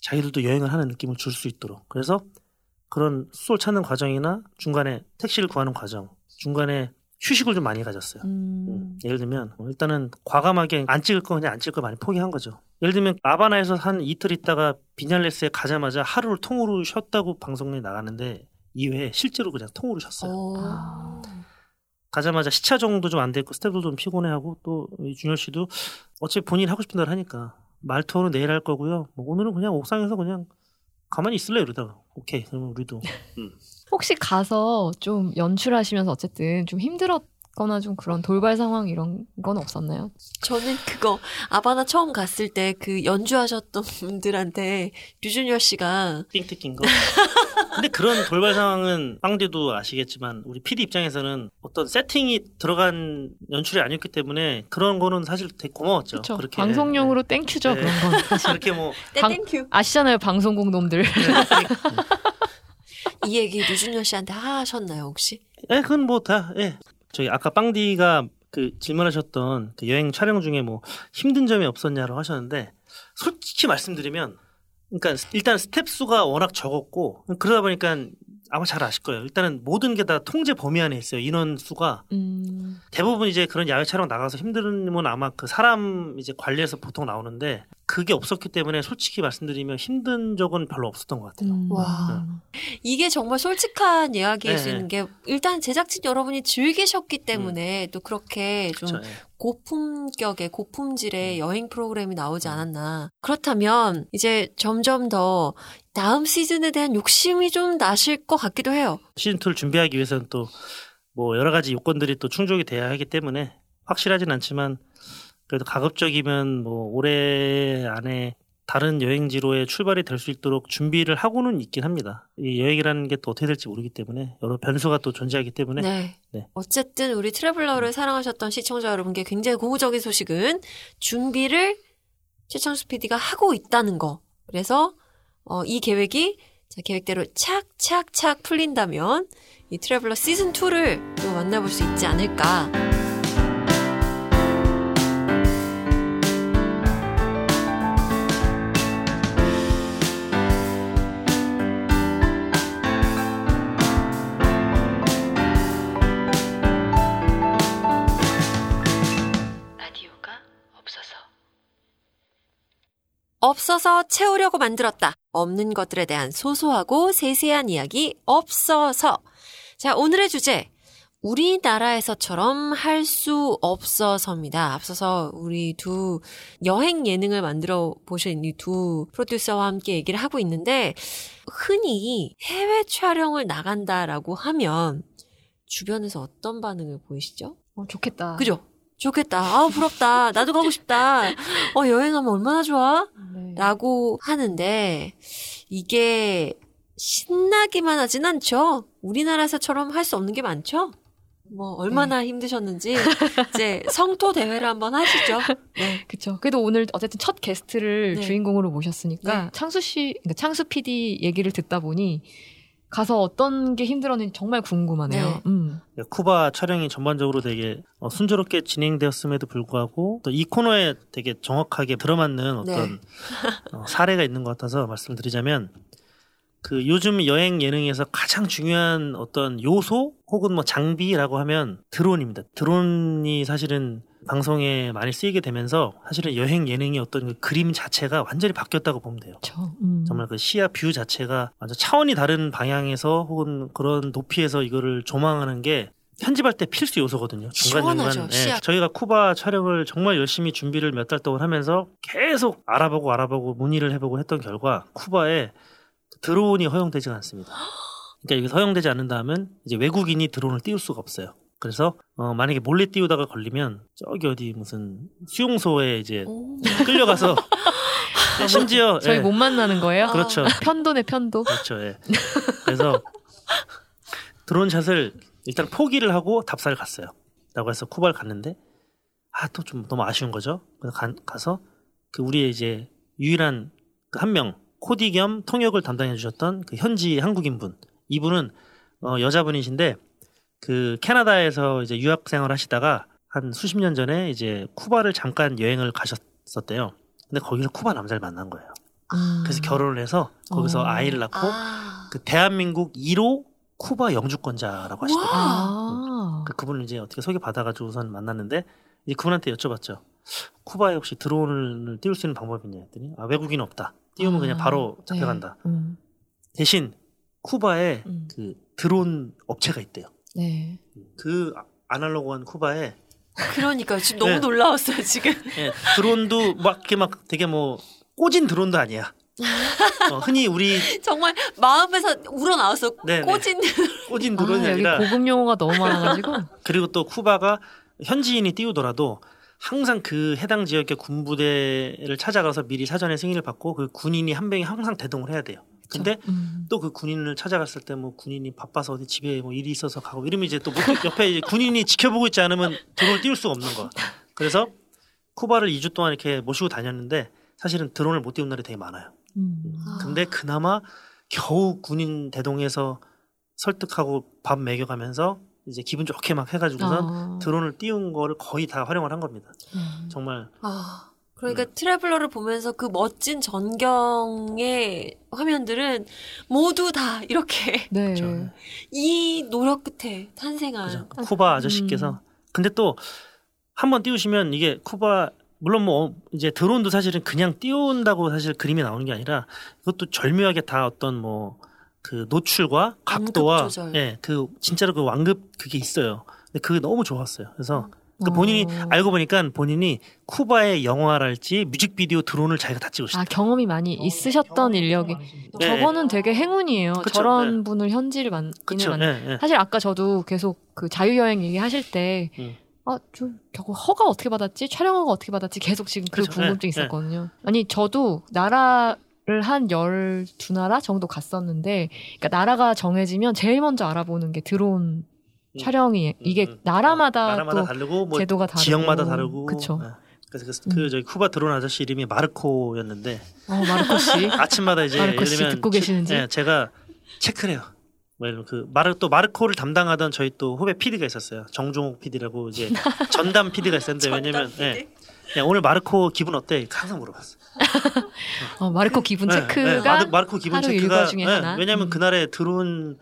자기들도 여행을 하는 느낌을 줄 수 있도록 그래서 그런 수소를 찾는 과정이나 중간에 택시를 구하는 과정 중간에 휴식을 좀 많이 가졌어요. 음. 음, 예를 들면 뭐 일단은 과감하게 안 찍을 거 그냥 안 찍을 거 많이 포기한 거죠. 예를 들면 아바나에서 한 이틀 있다가 비날레스에 가자마자 하루를 통으로 쉬었다고 방송에 나가는데 이외에 실제로 그냥 통으로 쉬었어요. 어. 아. 가자마자 시차 정도 좀 안 됐고 스태프도 좀 피곤해하고 또이 준열 씨도 어차피 본인 하고 싶은 대로 하니까 말투는 내일 할 거고요. 뭐 오늘은 그냥 옥상에서 그냥 가만히 있을래 이러다가 오케이 그러면 우리도 음. 혹시 가서 좀 연출하시면서 어쨌든 좀 힘들었 거나 좀 그런 돌발 상황 이런 건 없었나요? 저는 그거 아바나 처음 갔을 때 그 연주하셨던 분들한테 류준열 씨가 삥 뜯긴 거. 근데 그런 돌발 상황은 빵디도 아시겠지만 우리 PD 입장에서는 어떤 세팅이 들어간 연출이 아니었기 때문에 그런 거는 사실 되게 고마웠죠. 그렇죠. 그렇게 방송용으로 thank you죠 네. 그런 건. 사실. 그렇게 뭐 방- thank you 아시잖아요 방송국 놈들. 이 얘기 류준열 씨한테 하셨나요 혹시? 예, 그건 뭐 다, 예. 저기 아까 빵디가 그 질문하셨던 그 여행 촬영 중에 뭐 힘든 점이 없었냐고 하셨는데 솔직히 말씀드리면 그러니까 일단 스텝 수가 워낙 적었고 그러다 보니까 아마 잘 아실 거예요. 일단은 모든 게 다 통제 범위 안에 있어요. 인원 수가 음. 대부분 이제 그런 야외 촬영 나가서 힘든 건 아마 그 사람 이제 관리해서 보통 나오는데 그게 없었기 때문에 솔직히 말씀드리면 힘든 적은 별로 없었던 것 같아요. 음. 와. 이게 정말 솔직한 이야기일 네. 수 있는 게 일단 제작진 여러분이 즐기셨기 때문에 또 그렇게 좀 그렇죠. 예. 고품격의 고품질의 음. 여행 프로그램이 나오지 않았나. 그렇다면 이제 점점 더 다음 시즌에 대한 욕심이 좀 나실 것 같기도 해요. 시즌 2를 준비하기 위해서는 또 뭐 여러 가지 요건들이 또 충족이 돼야 하기 때문에 확실하진 않지만 그래도 가급적이면 뭐 올해 안에 다른 여행지로의 출발이 될 수 있도록 준비를 하고는 있긴 합니다. 이 여행이라는 게 또 어떻게 될지 모르기 때문에 여러 변수가 또 존재하기 때문에 네. 네. 어쨌든 우리 트래블러를 사랑하셨던 시청자 여러분께 굉장히 고무적인 소식은 준비를 최창수 PD가 하고 있다는 거. 그래서 어, 이 계획이 자, 계획대로 착착착 풀린다면 이 트래블러 시즌 2를 또 만나볼 수 있지 않을까. 라디오가 없어서 없어서 채우려고 만들었다. 없는 것들에 대한 소소하고 세세한 이야기 없어서. 자, 오늘의 주제. 우리나라에서처럼 할 수 없어서입니다. 앞서서 우리 두 여행 예능을 만들어 보신 이 두 프로듀서와 함께 얘기를 하고 있는데, 흔히 해외 촬영을 나간다라고 하면, 주변에서 어떤 반응을 보이시죠? 어, 좋겠다. 그죠? 좋겠다. 아, 부럽다. 나도 가고 싶다. 어, 여행하면 얼마나 좋아? 네. 라고 하는데, 이게 신나기만 하진 않죠? 우리나라에서처럼 할 수 없는 게 많죠? 뭐, 얼마나 힘드셨는지, 이제 성토 대회를 한번 하시죠. 네. 그쵸. 그래도 오늘 어쨌든 첫 게스트를 네. 주인공으로 모셨으니까 네. 창수 씨, 그러니까 창수 PD 얘기를 듣다 보니 가서 어떤 게 힘들었는지 정말 궁금하네요. 네. 음. 쿠바 촬영이 전반적으로 되게 어, 순조롭게 진행되었음에도 불구하고 또 이 코너에 되게 정확하게 들어맞는 어떤 어, 사례가 있는 것 같아서 말씀을 드리자면 그 요즘 여행 예능에서 가장 중요한 어떤 요소 혹은 뭐 장비라고 하면 드론입니다. 드론이 사실은 방송에 많이 쓰이게 되면서 사실은 여행 예능의 어떤 그 그림 자체가 완전히 바뀌었다고 보면 돼요. 그쵸. 음. 정말 그 시야 view 자체가 완전 차원이 다른 방향에서 혹은 그런 높이에서 이거를 조망하는 게 편집할 때 필수 요소거든요. 시원하죠, 시야. 저희가 쿠바 촬영을 정말 열심히 준비를 몇 달 동안 하면서 계속 알아보고 알아보고 문의를 해보고 했던 결과 쿠바에 드론이 허용되지가 않습니다. 그러니까 여기서 허용되지 않는다면 이제 외국인이 드론을 띄울 수가 없어요. 그래서 어, 만약에 몰래 띄우다가 걸리면 저기 어디 무슨 수용소에 이제 오. 끌려가서 심지어 저희 예. 못 만나는 거예요? 그렇죠. 편도네 편도. 그렇죠. 예. 그래서 드론샷을 일단 포기를 하고 답사를 갔어요. 라고 해서 쿠바를 갔는데 아 또 좀 너무 아쉬운 거죠. 그래서 가, 가서 그 우리의 이제 유일한 그 한명 코디 겸 통역을 담당해 주셨던 그 현지 한국인 분 이분은 어, 여자분이신데 그 캐나다에서 이제 유학 생활 하시다가 한 수십 년 전에 이제 쿠바를 잠깐 여행을 가셨었대요. 근데 거기서 쿠바 남자를 만난 거예요. 음. 그래서 결혼을 해서 거기서 어. 아이를 낳고 아. 그 대한민국 1호 쿠바 영주권자라고 하시더라고요. 아. 그 그분을 이제 어떻게 소개받아가지고 우선 만났는데 이제 그분한테 여쭤봤죠. 쿠바에 혹시 드론을 띄울 수 있는 방법이 있냐 했더니 아 외국인 없다. 띄우면 그냥 아, 바로 네. 잡혀간다. 음. 대신 쿠바에 음. 그 드론 업체가 있대요. 네. 그 아- 아날로그한 쿠바에 그러니까 지금 너무 네. 놀라웠어요, 지금. 예, 드론도 막 이렇게 막 되게 뭐 꽂은 드론도 아니야. 어, 흔히 우리 정말 마음에서 우러나왔어. 네, 네. 꽂은. 꽂은 아, 드론이 여기 아니라 고급 용어가 너무 많아가지고. 그리고 또 쿠바가 현지인이 띄우더라도 항상 그 해당 지역의 군부대를 찾아가서 미리 사전에 승인을 받고 그 군인이 한 명이 항상 대동을 해야 돼요. 근데 음. 또그 군인을 찾아갔을 때 뭐 군인이 바빠서 어디 집에 뭐 일이 있어서 가고 이러면 이제 또 못- 옆에 이제 군인이 지켜보고 있지 않으면 드론을 띄울 수가 없는 거야. 그래서 쿠바를 2주 동안 이렇게 모시고 다녔는데 사실은 드론을 못 띄운 날이 되게 많아요. 음. 근데 그나마 겨우 군인 대동해서 설득하고 밥 먹여가면서 이제 기분 좋게 막 해가지고선 아. 드론을 띄운 거를 거의 다 활용을 한 겁니다. 음. 정말 아, 그러니까 음. 트래블러를 보면서 그 멋진 전경의 화면들은 모두 다 이렇게 네. 이 노력 끝에 탄생한 그죠. 쿠바 아저씨께서 음. 근데 또 한 번 띄우시면 이게 쿠바 물론 뭐 이제 드론도 사실은 그냥 띄운다고 사실 그림이 나오는 게 아니라 그것도 절묘하게 다 어떤 뭐 그 노출과 각도와 완급 조절. 예, 그 진짜로 그 완급 그게 있어요. 근데 그게 너무 좋았어요. 그래서 그 어. 본인이 알고 보니까 본인이 쿠바의 영화랄지 뮤직비디오 드론을 자기가 다 찍으셨다. 아 경험이 많이 있으셨던 인력이 네. 저거는 되게 행운이에요. 그쵸, 저런 네. 분을 현지를 만 그렇죠. 만 예, 예. 사실 아까 저도 계속 그 자유여행 얘기하실 때 음. 아, 저 저거 허가 어떻게 받았지? 촬영허가 어떻게 받았지? 계속 지금 그 그쵸, 궁금증이. 있었거든요. 아니 저도 나라 를 한 12나라 정도 갔었는데 그러니까 나라가 정해지면 제일 먼저 알아보는 게 드론 음. 촬영이 이게 음, 음. 나라마다, 나라마다 또 다르고 뭐 제도가 다르고 지역마다 다르고 그쵸. 예. 그래서 그, 그 저기 쿠바 드론 아저씨 이름이 마르코였는데 어, 마르코 씨. 아침마다 이제 마르코 예를 씨 듣고 제- 계시는지? 예, 제가 체크를 해요. 뭐 이런 그 마르 또 마르코를 담당하던 저희 또 후배 PD가 있었어요. 정종욱 PD라고 이제 전담 PD가 있었는데 왜냐면 예, 예, 오늘 마르코 기분 어때? 항상 물어봤어. 어, 마르코 기분 예, 예, 체크가 마르, 마르 코 기분 하루 체크가 하나? 왜냐면 음. 그날의 드론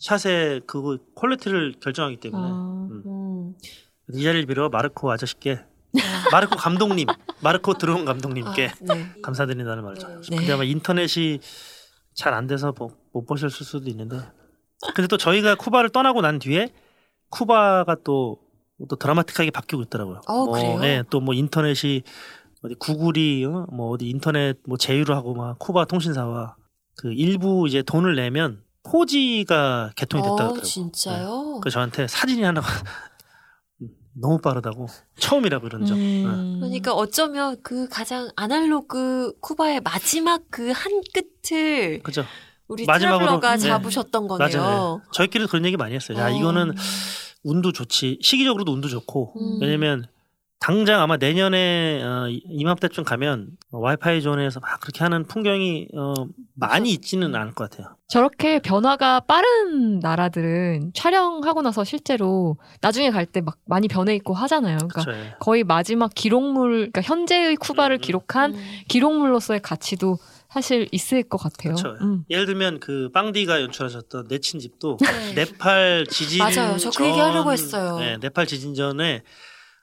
shot의 그 퀄리티를 결정하기 때문에 어, 음. 음. 이 자리를 빌어 마르코 아저씨께 마르코 감독님, 마르코 드론 감독님께 아, 네. 감사드린다는 말을 전하고 싶어요. 네. 근데 아마 인터넷이 잘 안 돼서 뭐, 못 보셨을 수도 있는데. 근데 또 저희가 쿠바를 떠나고 난 뒤에 쿠바가 또, 또 드라마틱하게 바뀌고 있더라고요. 어, 뭐, 그래요? 네, 또 뭐 인터넷이 어디 구글이 어? 뭐 어디 인터넷 뭐 제휴를 하고 막 쿠바 통신사와 그 일부 이제 돈을 내면 4G가 개통이 됐다 어, 그러더라고요. 진짜요? 그 저한테 사진이 하나가 너무 빠르다고 처음이라고 이런 점. 네. 음. 그러니까 어쩌면 그 가장 아날로그 쿠바의 마지막 그 한 끝을 그죠? 우리 마지막으로, 트래블러가 네. 잡으셨던 거네요. 맞아요. 저희끼리 그런 얘기 많이 했어요. 야, 어. 이거는 운도 좋지. 시기적으로도 운도 좋고. 음. 왜냐면 당장 아마 내년에 어, 이- 이맘때쯤 가면 와이파이 존에서 막 그렇게 하는 풍경이 어, 많이 있지는 않을 것 같아요. 저렇게 변화가 빠른 나라들은 촬영하고 나서 실제로 나중에 갈 때 막 많이 변해 있고 하잖아요. 그러니까 그렇죠. 예. 거의 마지막 기록물, 그러니까 현재의 쿠바를 음, 음. 기록한 음. 기록물로서의 가치도 사실 있을 것 같아요. 그렇죠. 음. 예를 들면 그 빵디가 연출하셨던 내친 집도 네. 네팔 지진 맞아요. 저 그 얘기 하려고 했어요. 네, 네팔 지진 전에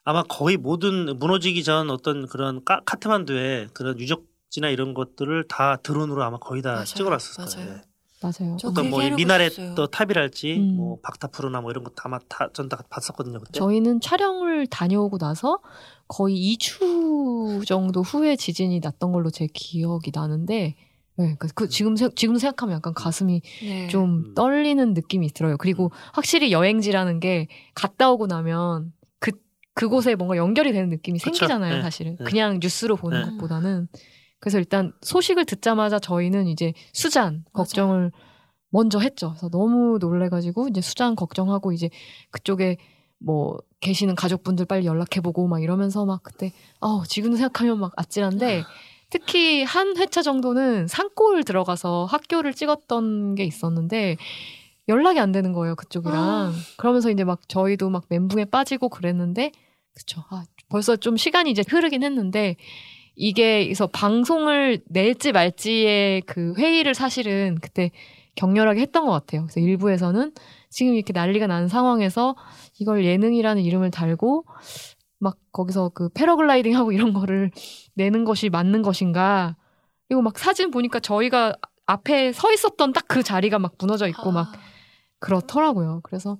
아마 거의 모든 무너지기 전 어떤 그런 까, 카트만두의 그런 유적지나 이런 것들을 다 드론으로 아마 거의 다 맞아요. 찍어놨을 맞아요. 거예요. 네. 맞아요. 저 어떤 그뭐 했어요. 또 탑이랄지 음. 뭐 박타프로나 뭐 이런 거 다마 다전다 봤었거든요 그때. 저희는 촬영을 다녀오고 나서 거의 2주 정도 후에 지진이 났던 걸로 제 기억이 나는데, 네, 그, 그 지금 생- 지금 생각하면 약간 가슴이 네. 좀 음. 떨리는 느낌이 들어요. 그리고 확실히 여행지라는 게 갔다 오고 나면 그 그곳에 뭔가 연결이 되는 느낌이 그쵸. 생기잖아요, 네. 사실은. 네. 그냥 뉴스로 보는 네. 것보다는. 그래서 일단 소식을 듣자마자 저희는 이제 수잔 걱정을 먼저 했죠. 그래서 너무 놀래가지고 이제 수잔 걱정하고 이제 그쪽에 뭐 계시는 가족분들 빨리 연락해보고 막 이러면서 막 그때 아 지금 생각하면 막 아찔한데 특히 한 회차 정도는 산골 들어가서 학교를 찍었던 게 있었는데 연락이 안 되는 거예요 그쪽이랑 그러면서 이제 막 저희도 막 멘붕에 빠지고 그랬는데 그쵸 아, 벌써 좀 시간이 이제 흐르긴 했는데 이게 그래서 방송을 낼지 말지의 그 회의를 사실은 그때 격렬하게 했던 것 같아요. 그래서 일부에서는 지금 이렇게 난리가 난 상황에서 이걸 예능이라는 이름을 달고 막 거기서 그 패러글라이딩 하고 이런 거를 내는 것이 맞는 것인가. 그리고 막 사진 보니까 저희가 앞에 서 있었던 딱 그 자리가 막 무너져 있고 막 아, 그렇더라고요. 그래서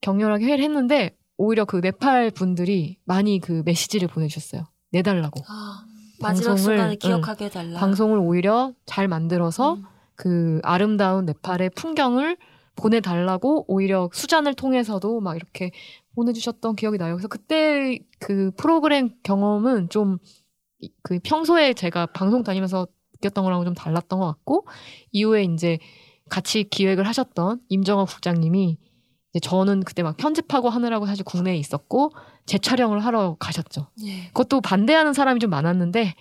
격렬하게 회의를 했는데 오히려 그 네팔 분들이 많이 그 메시지를 보내주셨어요. 내달라고. 아, 마지막 방송을, 순간을 응. 기억하게 해달라. 방송을 오히려 잘 만들어서 음. 그 아름다운 네팔의 풍경을 보내달라고 오히려 수잔을 통해서도 막 이렇게 보내주셨던 기억이 나요. 그래서 그때 그 프로그램 경험은 좀 그 평소에 제가 방송 다니면서 느꼈던 거랑 좀 달랐던 것 같고 이후에 이제 같이 기획을 하셨던 임정업 국장님이 저는 그때 막 편집하고 하느라고 사실 국내에 있었고 재촬영을 하러 가셨죠. 예. 그것도 반대하는 사람이 좀 많았는데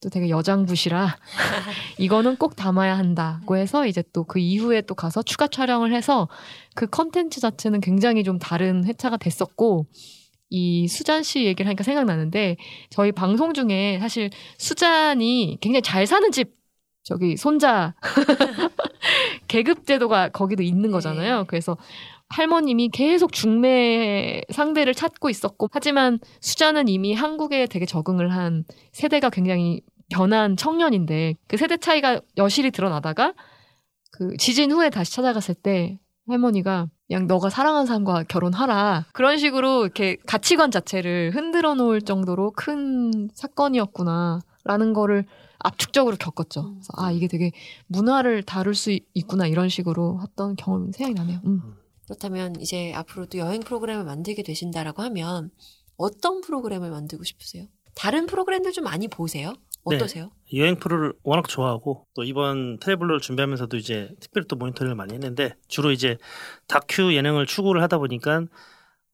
또 되게 여장부시라 이거는 꼭 담아야 한다고 해서 이제 또 그 이후에 또 가서 추가 촬영을 해서 그 컨텐츠 자체는 굉장히 좀 다른 회차가 됐었고 이 수잔 씨 얘기를 하니까 생각나는데 저희 방송 중에 사실 수잔이 굉장히 잘 사는 집 저기 손자 계급 제도가 거기도 있는 거잖아요. 네. 그래서 할머님이 계속 중매 상대를 찾고 있었고 하지만 수잔은 이미 한국에 되게 적응을 한 세대가 굉장히 변한 청년인데 그 세대 차이가 여실히 드러나다가 그 지진 후에 다시 찾아갔을 때 할머니가 그냥 너가 사랑하는 사람과 결혼하라 그런 식으로 이렇게 가치관 자체를 흔들어 놓을 정도로 큰 사건이었구나라는 거를 압축적으로 겪었죠. 음. 그래서 아 이게 되게 문화를 다룰 수 있- 있구나 이런 식으로 했던 경험이 생각이 나네요. 음. 그렇다면 이제 앞으로도 여행 프로그램을 만들게 되신다라고 하면 어떤 프로그램을 만들고 싶으세요? 다른 프로그램들 좀 많이 보세요? 네. 어떠세요? 여행 프로를 워낙 좋아하고 또 이번 트래블러를 준비하면서도 이제 특별히 또 모니터링을 많이 했는데 주로 이제 다큐 예능을 추구를 하다 보니까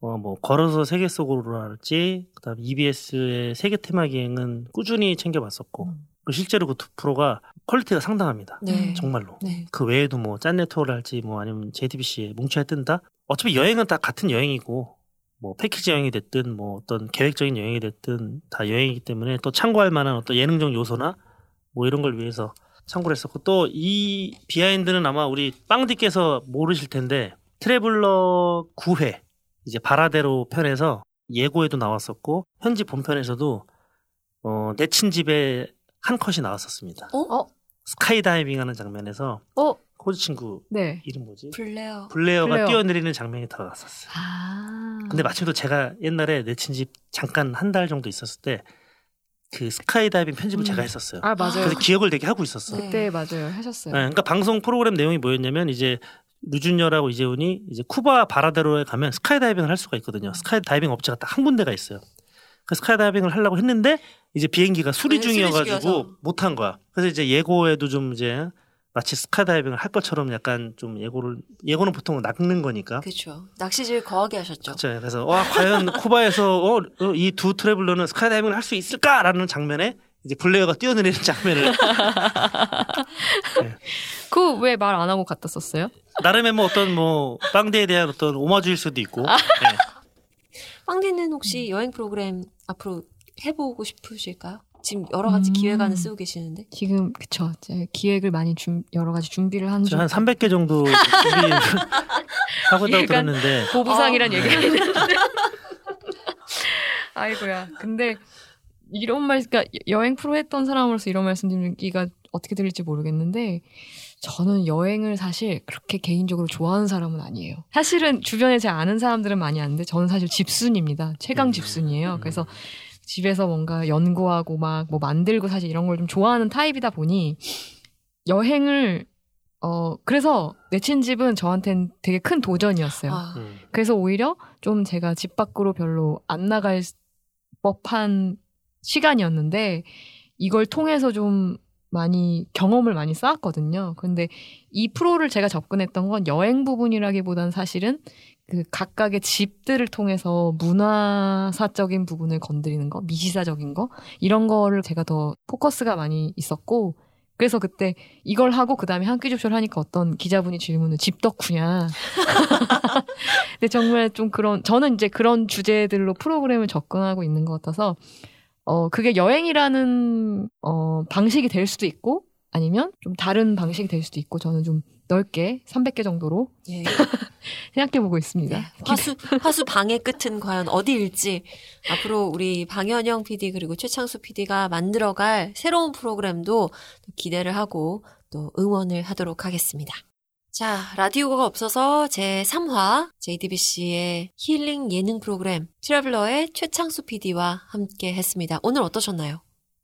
어 뭐 걸어서 세계 속으로랄지 그다음 EBS의 세계 테마 기행은 꾸준히 챙겨봤었고 음. 그 실제로 그 두 프로가 퀄리티가 상당합니다. 네. 정말로. 네. 그 외에도 뭐 짠내투어랄지 뭐 아니면 JTBC의 뭉쳐야 뜬다. 어차피 여행은 다 같은 여행이고 뭐 패키지 여행이 됐든 뭐 어떤 계획적인 여행이 됐든 다 여행이기 때문에 또 참고할 만한 어떤 예능적 요소나 뭐 이런 걸 위해서 참고를 했었고 또 이 비하인드는 아마 우리 빵디께서 모르실 텐데 트래블러 9회 이제 바라데로 편에서 예고에도 나왔었고 현지 본편에서도 어 내친 집에 한 컷이 나왔었습니다. 어? 어? 스카이다이빙 하는 장면에서 어? 호주 친구 네. 이름 뭐지? 블레어. 블레어가 블레어. 뛰어내리는 장면이 들어갔었어요. 아. 근데 마침 또 제가 옛날에 내 친 집 잠깐 한 달 정도 있었을 때 그 스카이다이빙 편집을 음. 제가 했었어요. 아 맞아요. 그래서 기억을 되게 하고 있었어. 네. 그때 맞아요 하셨어요. 네, 그러니까 방송 프로그램 내용이 뭐였냐면 이제 류준열하고 이제훈이 이제 쿠바 바라데로에 가면 스카이다이빙을 할 수가 있거든요. 스카이다이빙 업체가 딱 한 군데가 있어요. 그 스카이다이빙을 하려고 했는데 이제 비행기가 수리 네, 중이어가지고. 못 한 거야. 그래서 이제 예고에도 좀 이제 마치 스카이다이빙을 할 것처럼 약간 좀 예고를 예고는 보통 낚는 거니까. 그렇죠. 낚시질 거하게 하셨죠. 그렇죠. 그래서 와 과연 쿠바에서 어, 이 두 트래블러는 스카이다이빙을 할 수 있을까라는 장면에 이제 블레어가 뛰어내리는 장면을 그왜 말 안 하고 갖다 썼어요? 나름의 뭐 어떤 뭐 빵대에 대한 어떤 오마주일 수도 있고 네. 빵디는 혹시 여행 프로그램 앞으로 해보고 싶으실까요? 지금 여러 가지 음. 기획안을 쓰고 계시는데. 지금 그쵸. 기획을 많이 준 여러 가지 준비를 한 중. 저한 300개 정도 준비 하고 있다고 들었는데 보부상이란 아. 얘기를 했는데. 아이고야. 근데 이런 말, 그러니까 여행 프로 했던 사람으로서 이런 말씀드리기가 어떻게 들릴지 모르겠는데 저는 여행을 사실 그렇게 개인적으로 좋아하는 사람은 아니에요. 사실은 주변에 제 아는 사람들은 많이 아는데 저는 사실 집순입니다. 최강 음. 집순이에요. 음. 그래서 집에서 뭔가 연구하고 막 뭐 만들고 사실 이런 걸 좀 좋아하는 타입이다 보니 여행을 어 그래서 내친 집은 저한테는 되게 큰 도전이었어요. 아, 음. 그래서 오히려 좀 제가 집 밖으로 별로 안 나갈 법한 시간이었는데 이걸 통해서 좀 많이 경험을 많이 쌓았거든요. 근데 이 프로를 제가 접근했던 건 여행 부분이라기보단 사실은 그 각각의 집들을 통해서 문화사적인 부분을 건드리는 거, 미시사적인 거 이런 거를 제가 더 포커스가 많이 있었고 그래서 그때 이걸 하고 그 다음에 한 끼 줍쇼를 하니까 어떤 기자분이 질문을 집 덕후냐 근데 정말 좀 그런 저는 이제 그런 주제들로 프로그램을 접근하고 있는 것 같아서 어 그게 여행이라는 어 방식이 될 수도 있고 아니면 좀 다른 방식이 될 수도 있고 저는 좀 넓게 300개 정도로 예. 생각해 보고 있습니다. 네. 화수 화수 방의 끝은 과연 어디일지 앞으로 우리 방현영 PD 그리고 최창수 PD가 만들어갈 새로운 프로그램도 또 기대를 하고 또 응원을 하도록 하겠습니다. 자, 라디오가 없어서 제 3화 JTBC의 힐링 예능 프로그램 트래블러의 최창수 PD와 함께 했습니다. 오늘 어떠셨나요?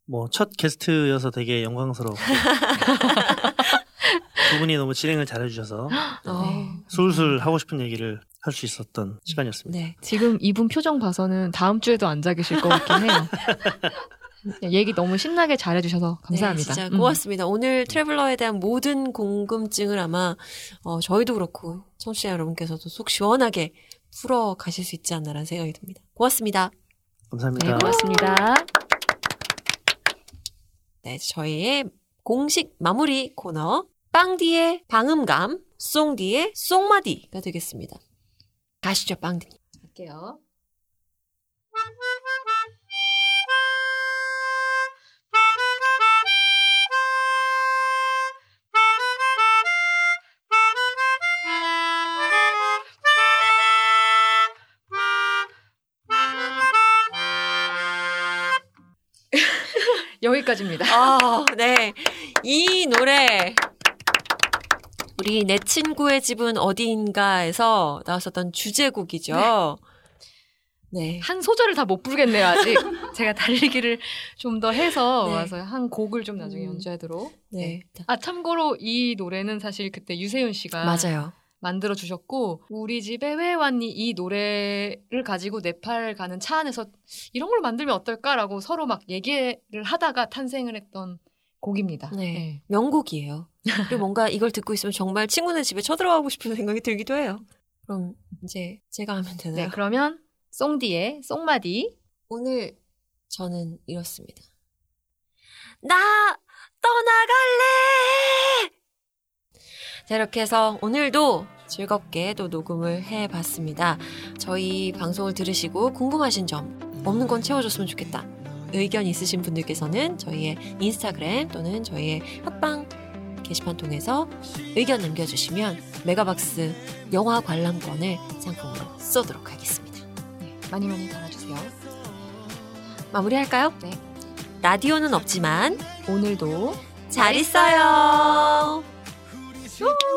뭐 첫 게스트여서 되게 영광스럽고 두 분이 너무 진행을 잘해주셔서 어, 술술 하고 싶은 얘기를 할 수 있었던 시간이었습니다. 네. 지금 이분 표정 봐서는 다음 주에도 앉아 계실 것 같긴 해요. 얘기 너무 신나게 잘해주셔서 감사합니다. 네, 진짜 음. 고맙습니다. 오늘 트래블러에 대한 모든 궁금증을 아마 어, 저희도 그렇고 청취자 여러분께서도 속 시원하게 풀어 가실 수 있지 않나라는 생각이 듭니다. 고맙습니다. 감사합니다. 네, 고맙습니다. 네, 저희의 공식 마무리 코너 빵디의 방음감, 송디의 송마디가 되겠습니다. 가시죠, 빵디. 갈게요. 여기까지입니다. 아, 네. 이 노래 우리 내 친구의 집은 어디인가에서 나왔었던 주제곡이죠. 네. 한 소절을 다 못 부르겠네요, 아직. 제가 달리기를 좀 더 해서 네. 와서 한 곡을 좀 나중에 음. 연주하도록. 네. 아, 참고로 이 노래는 사실 그때 유세윤 씨가 맞아요. 만들어 주셨고 우리 집에 왜 왔니 이 노래를 가지고 네팔 가는 차 안에서 이런 걸 만들면 어떨까라고 서로 막 얘기를 하다가 탄생을 했던 곡입니다. 네. 명곡이에요. 그리고 뭔가 이걸 듣고 있으면 정말 친구네 집에 쳐들어가고 싶은 생각이 들기도 해요. 그럼 이제 제가 하면 네, 되나요? 그러면 송디의 송마디 오늘 저는 이렇습니다. 나 떠나갈래! 자, 이렇게 해서 오늘도 즐겁게 또 녹음을 해봤습니다. 저희 방송을 들으시고 궁금하신 점 없는 건 채워줬으면 좋겠다. 의견 있으신 분들께서는 저희의 인스타그램 또는 저희의 합방 게시판 통해서 의견 남겨주시면 메가박스 영화 관람권을 상품으로 쏘도록 하겠습니다. 네, 많이 많이 달아주세요. 마무리할까요? 네. 라디오는 없지만 오늘도 잘 있어요. Woo!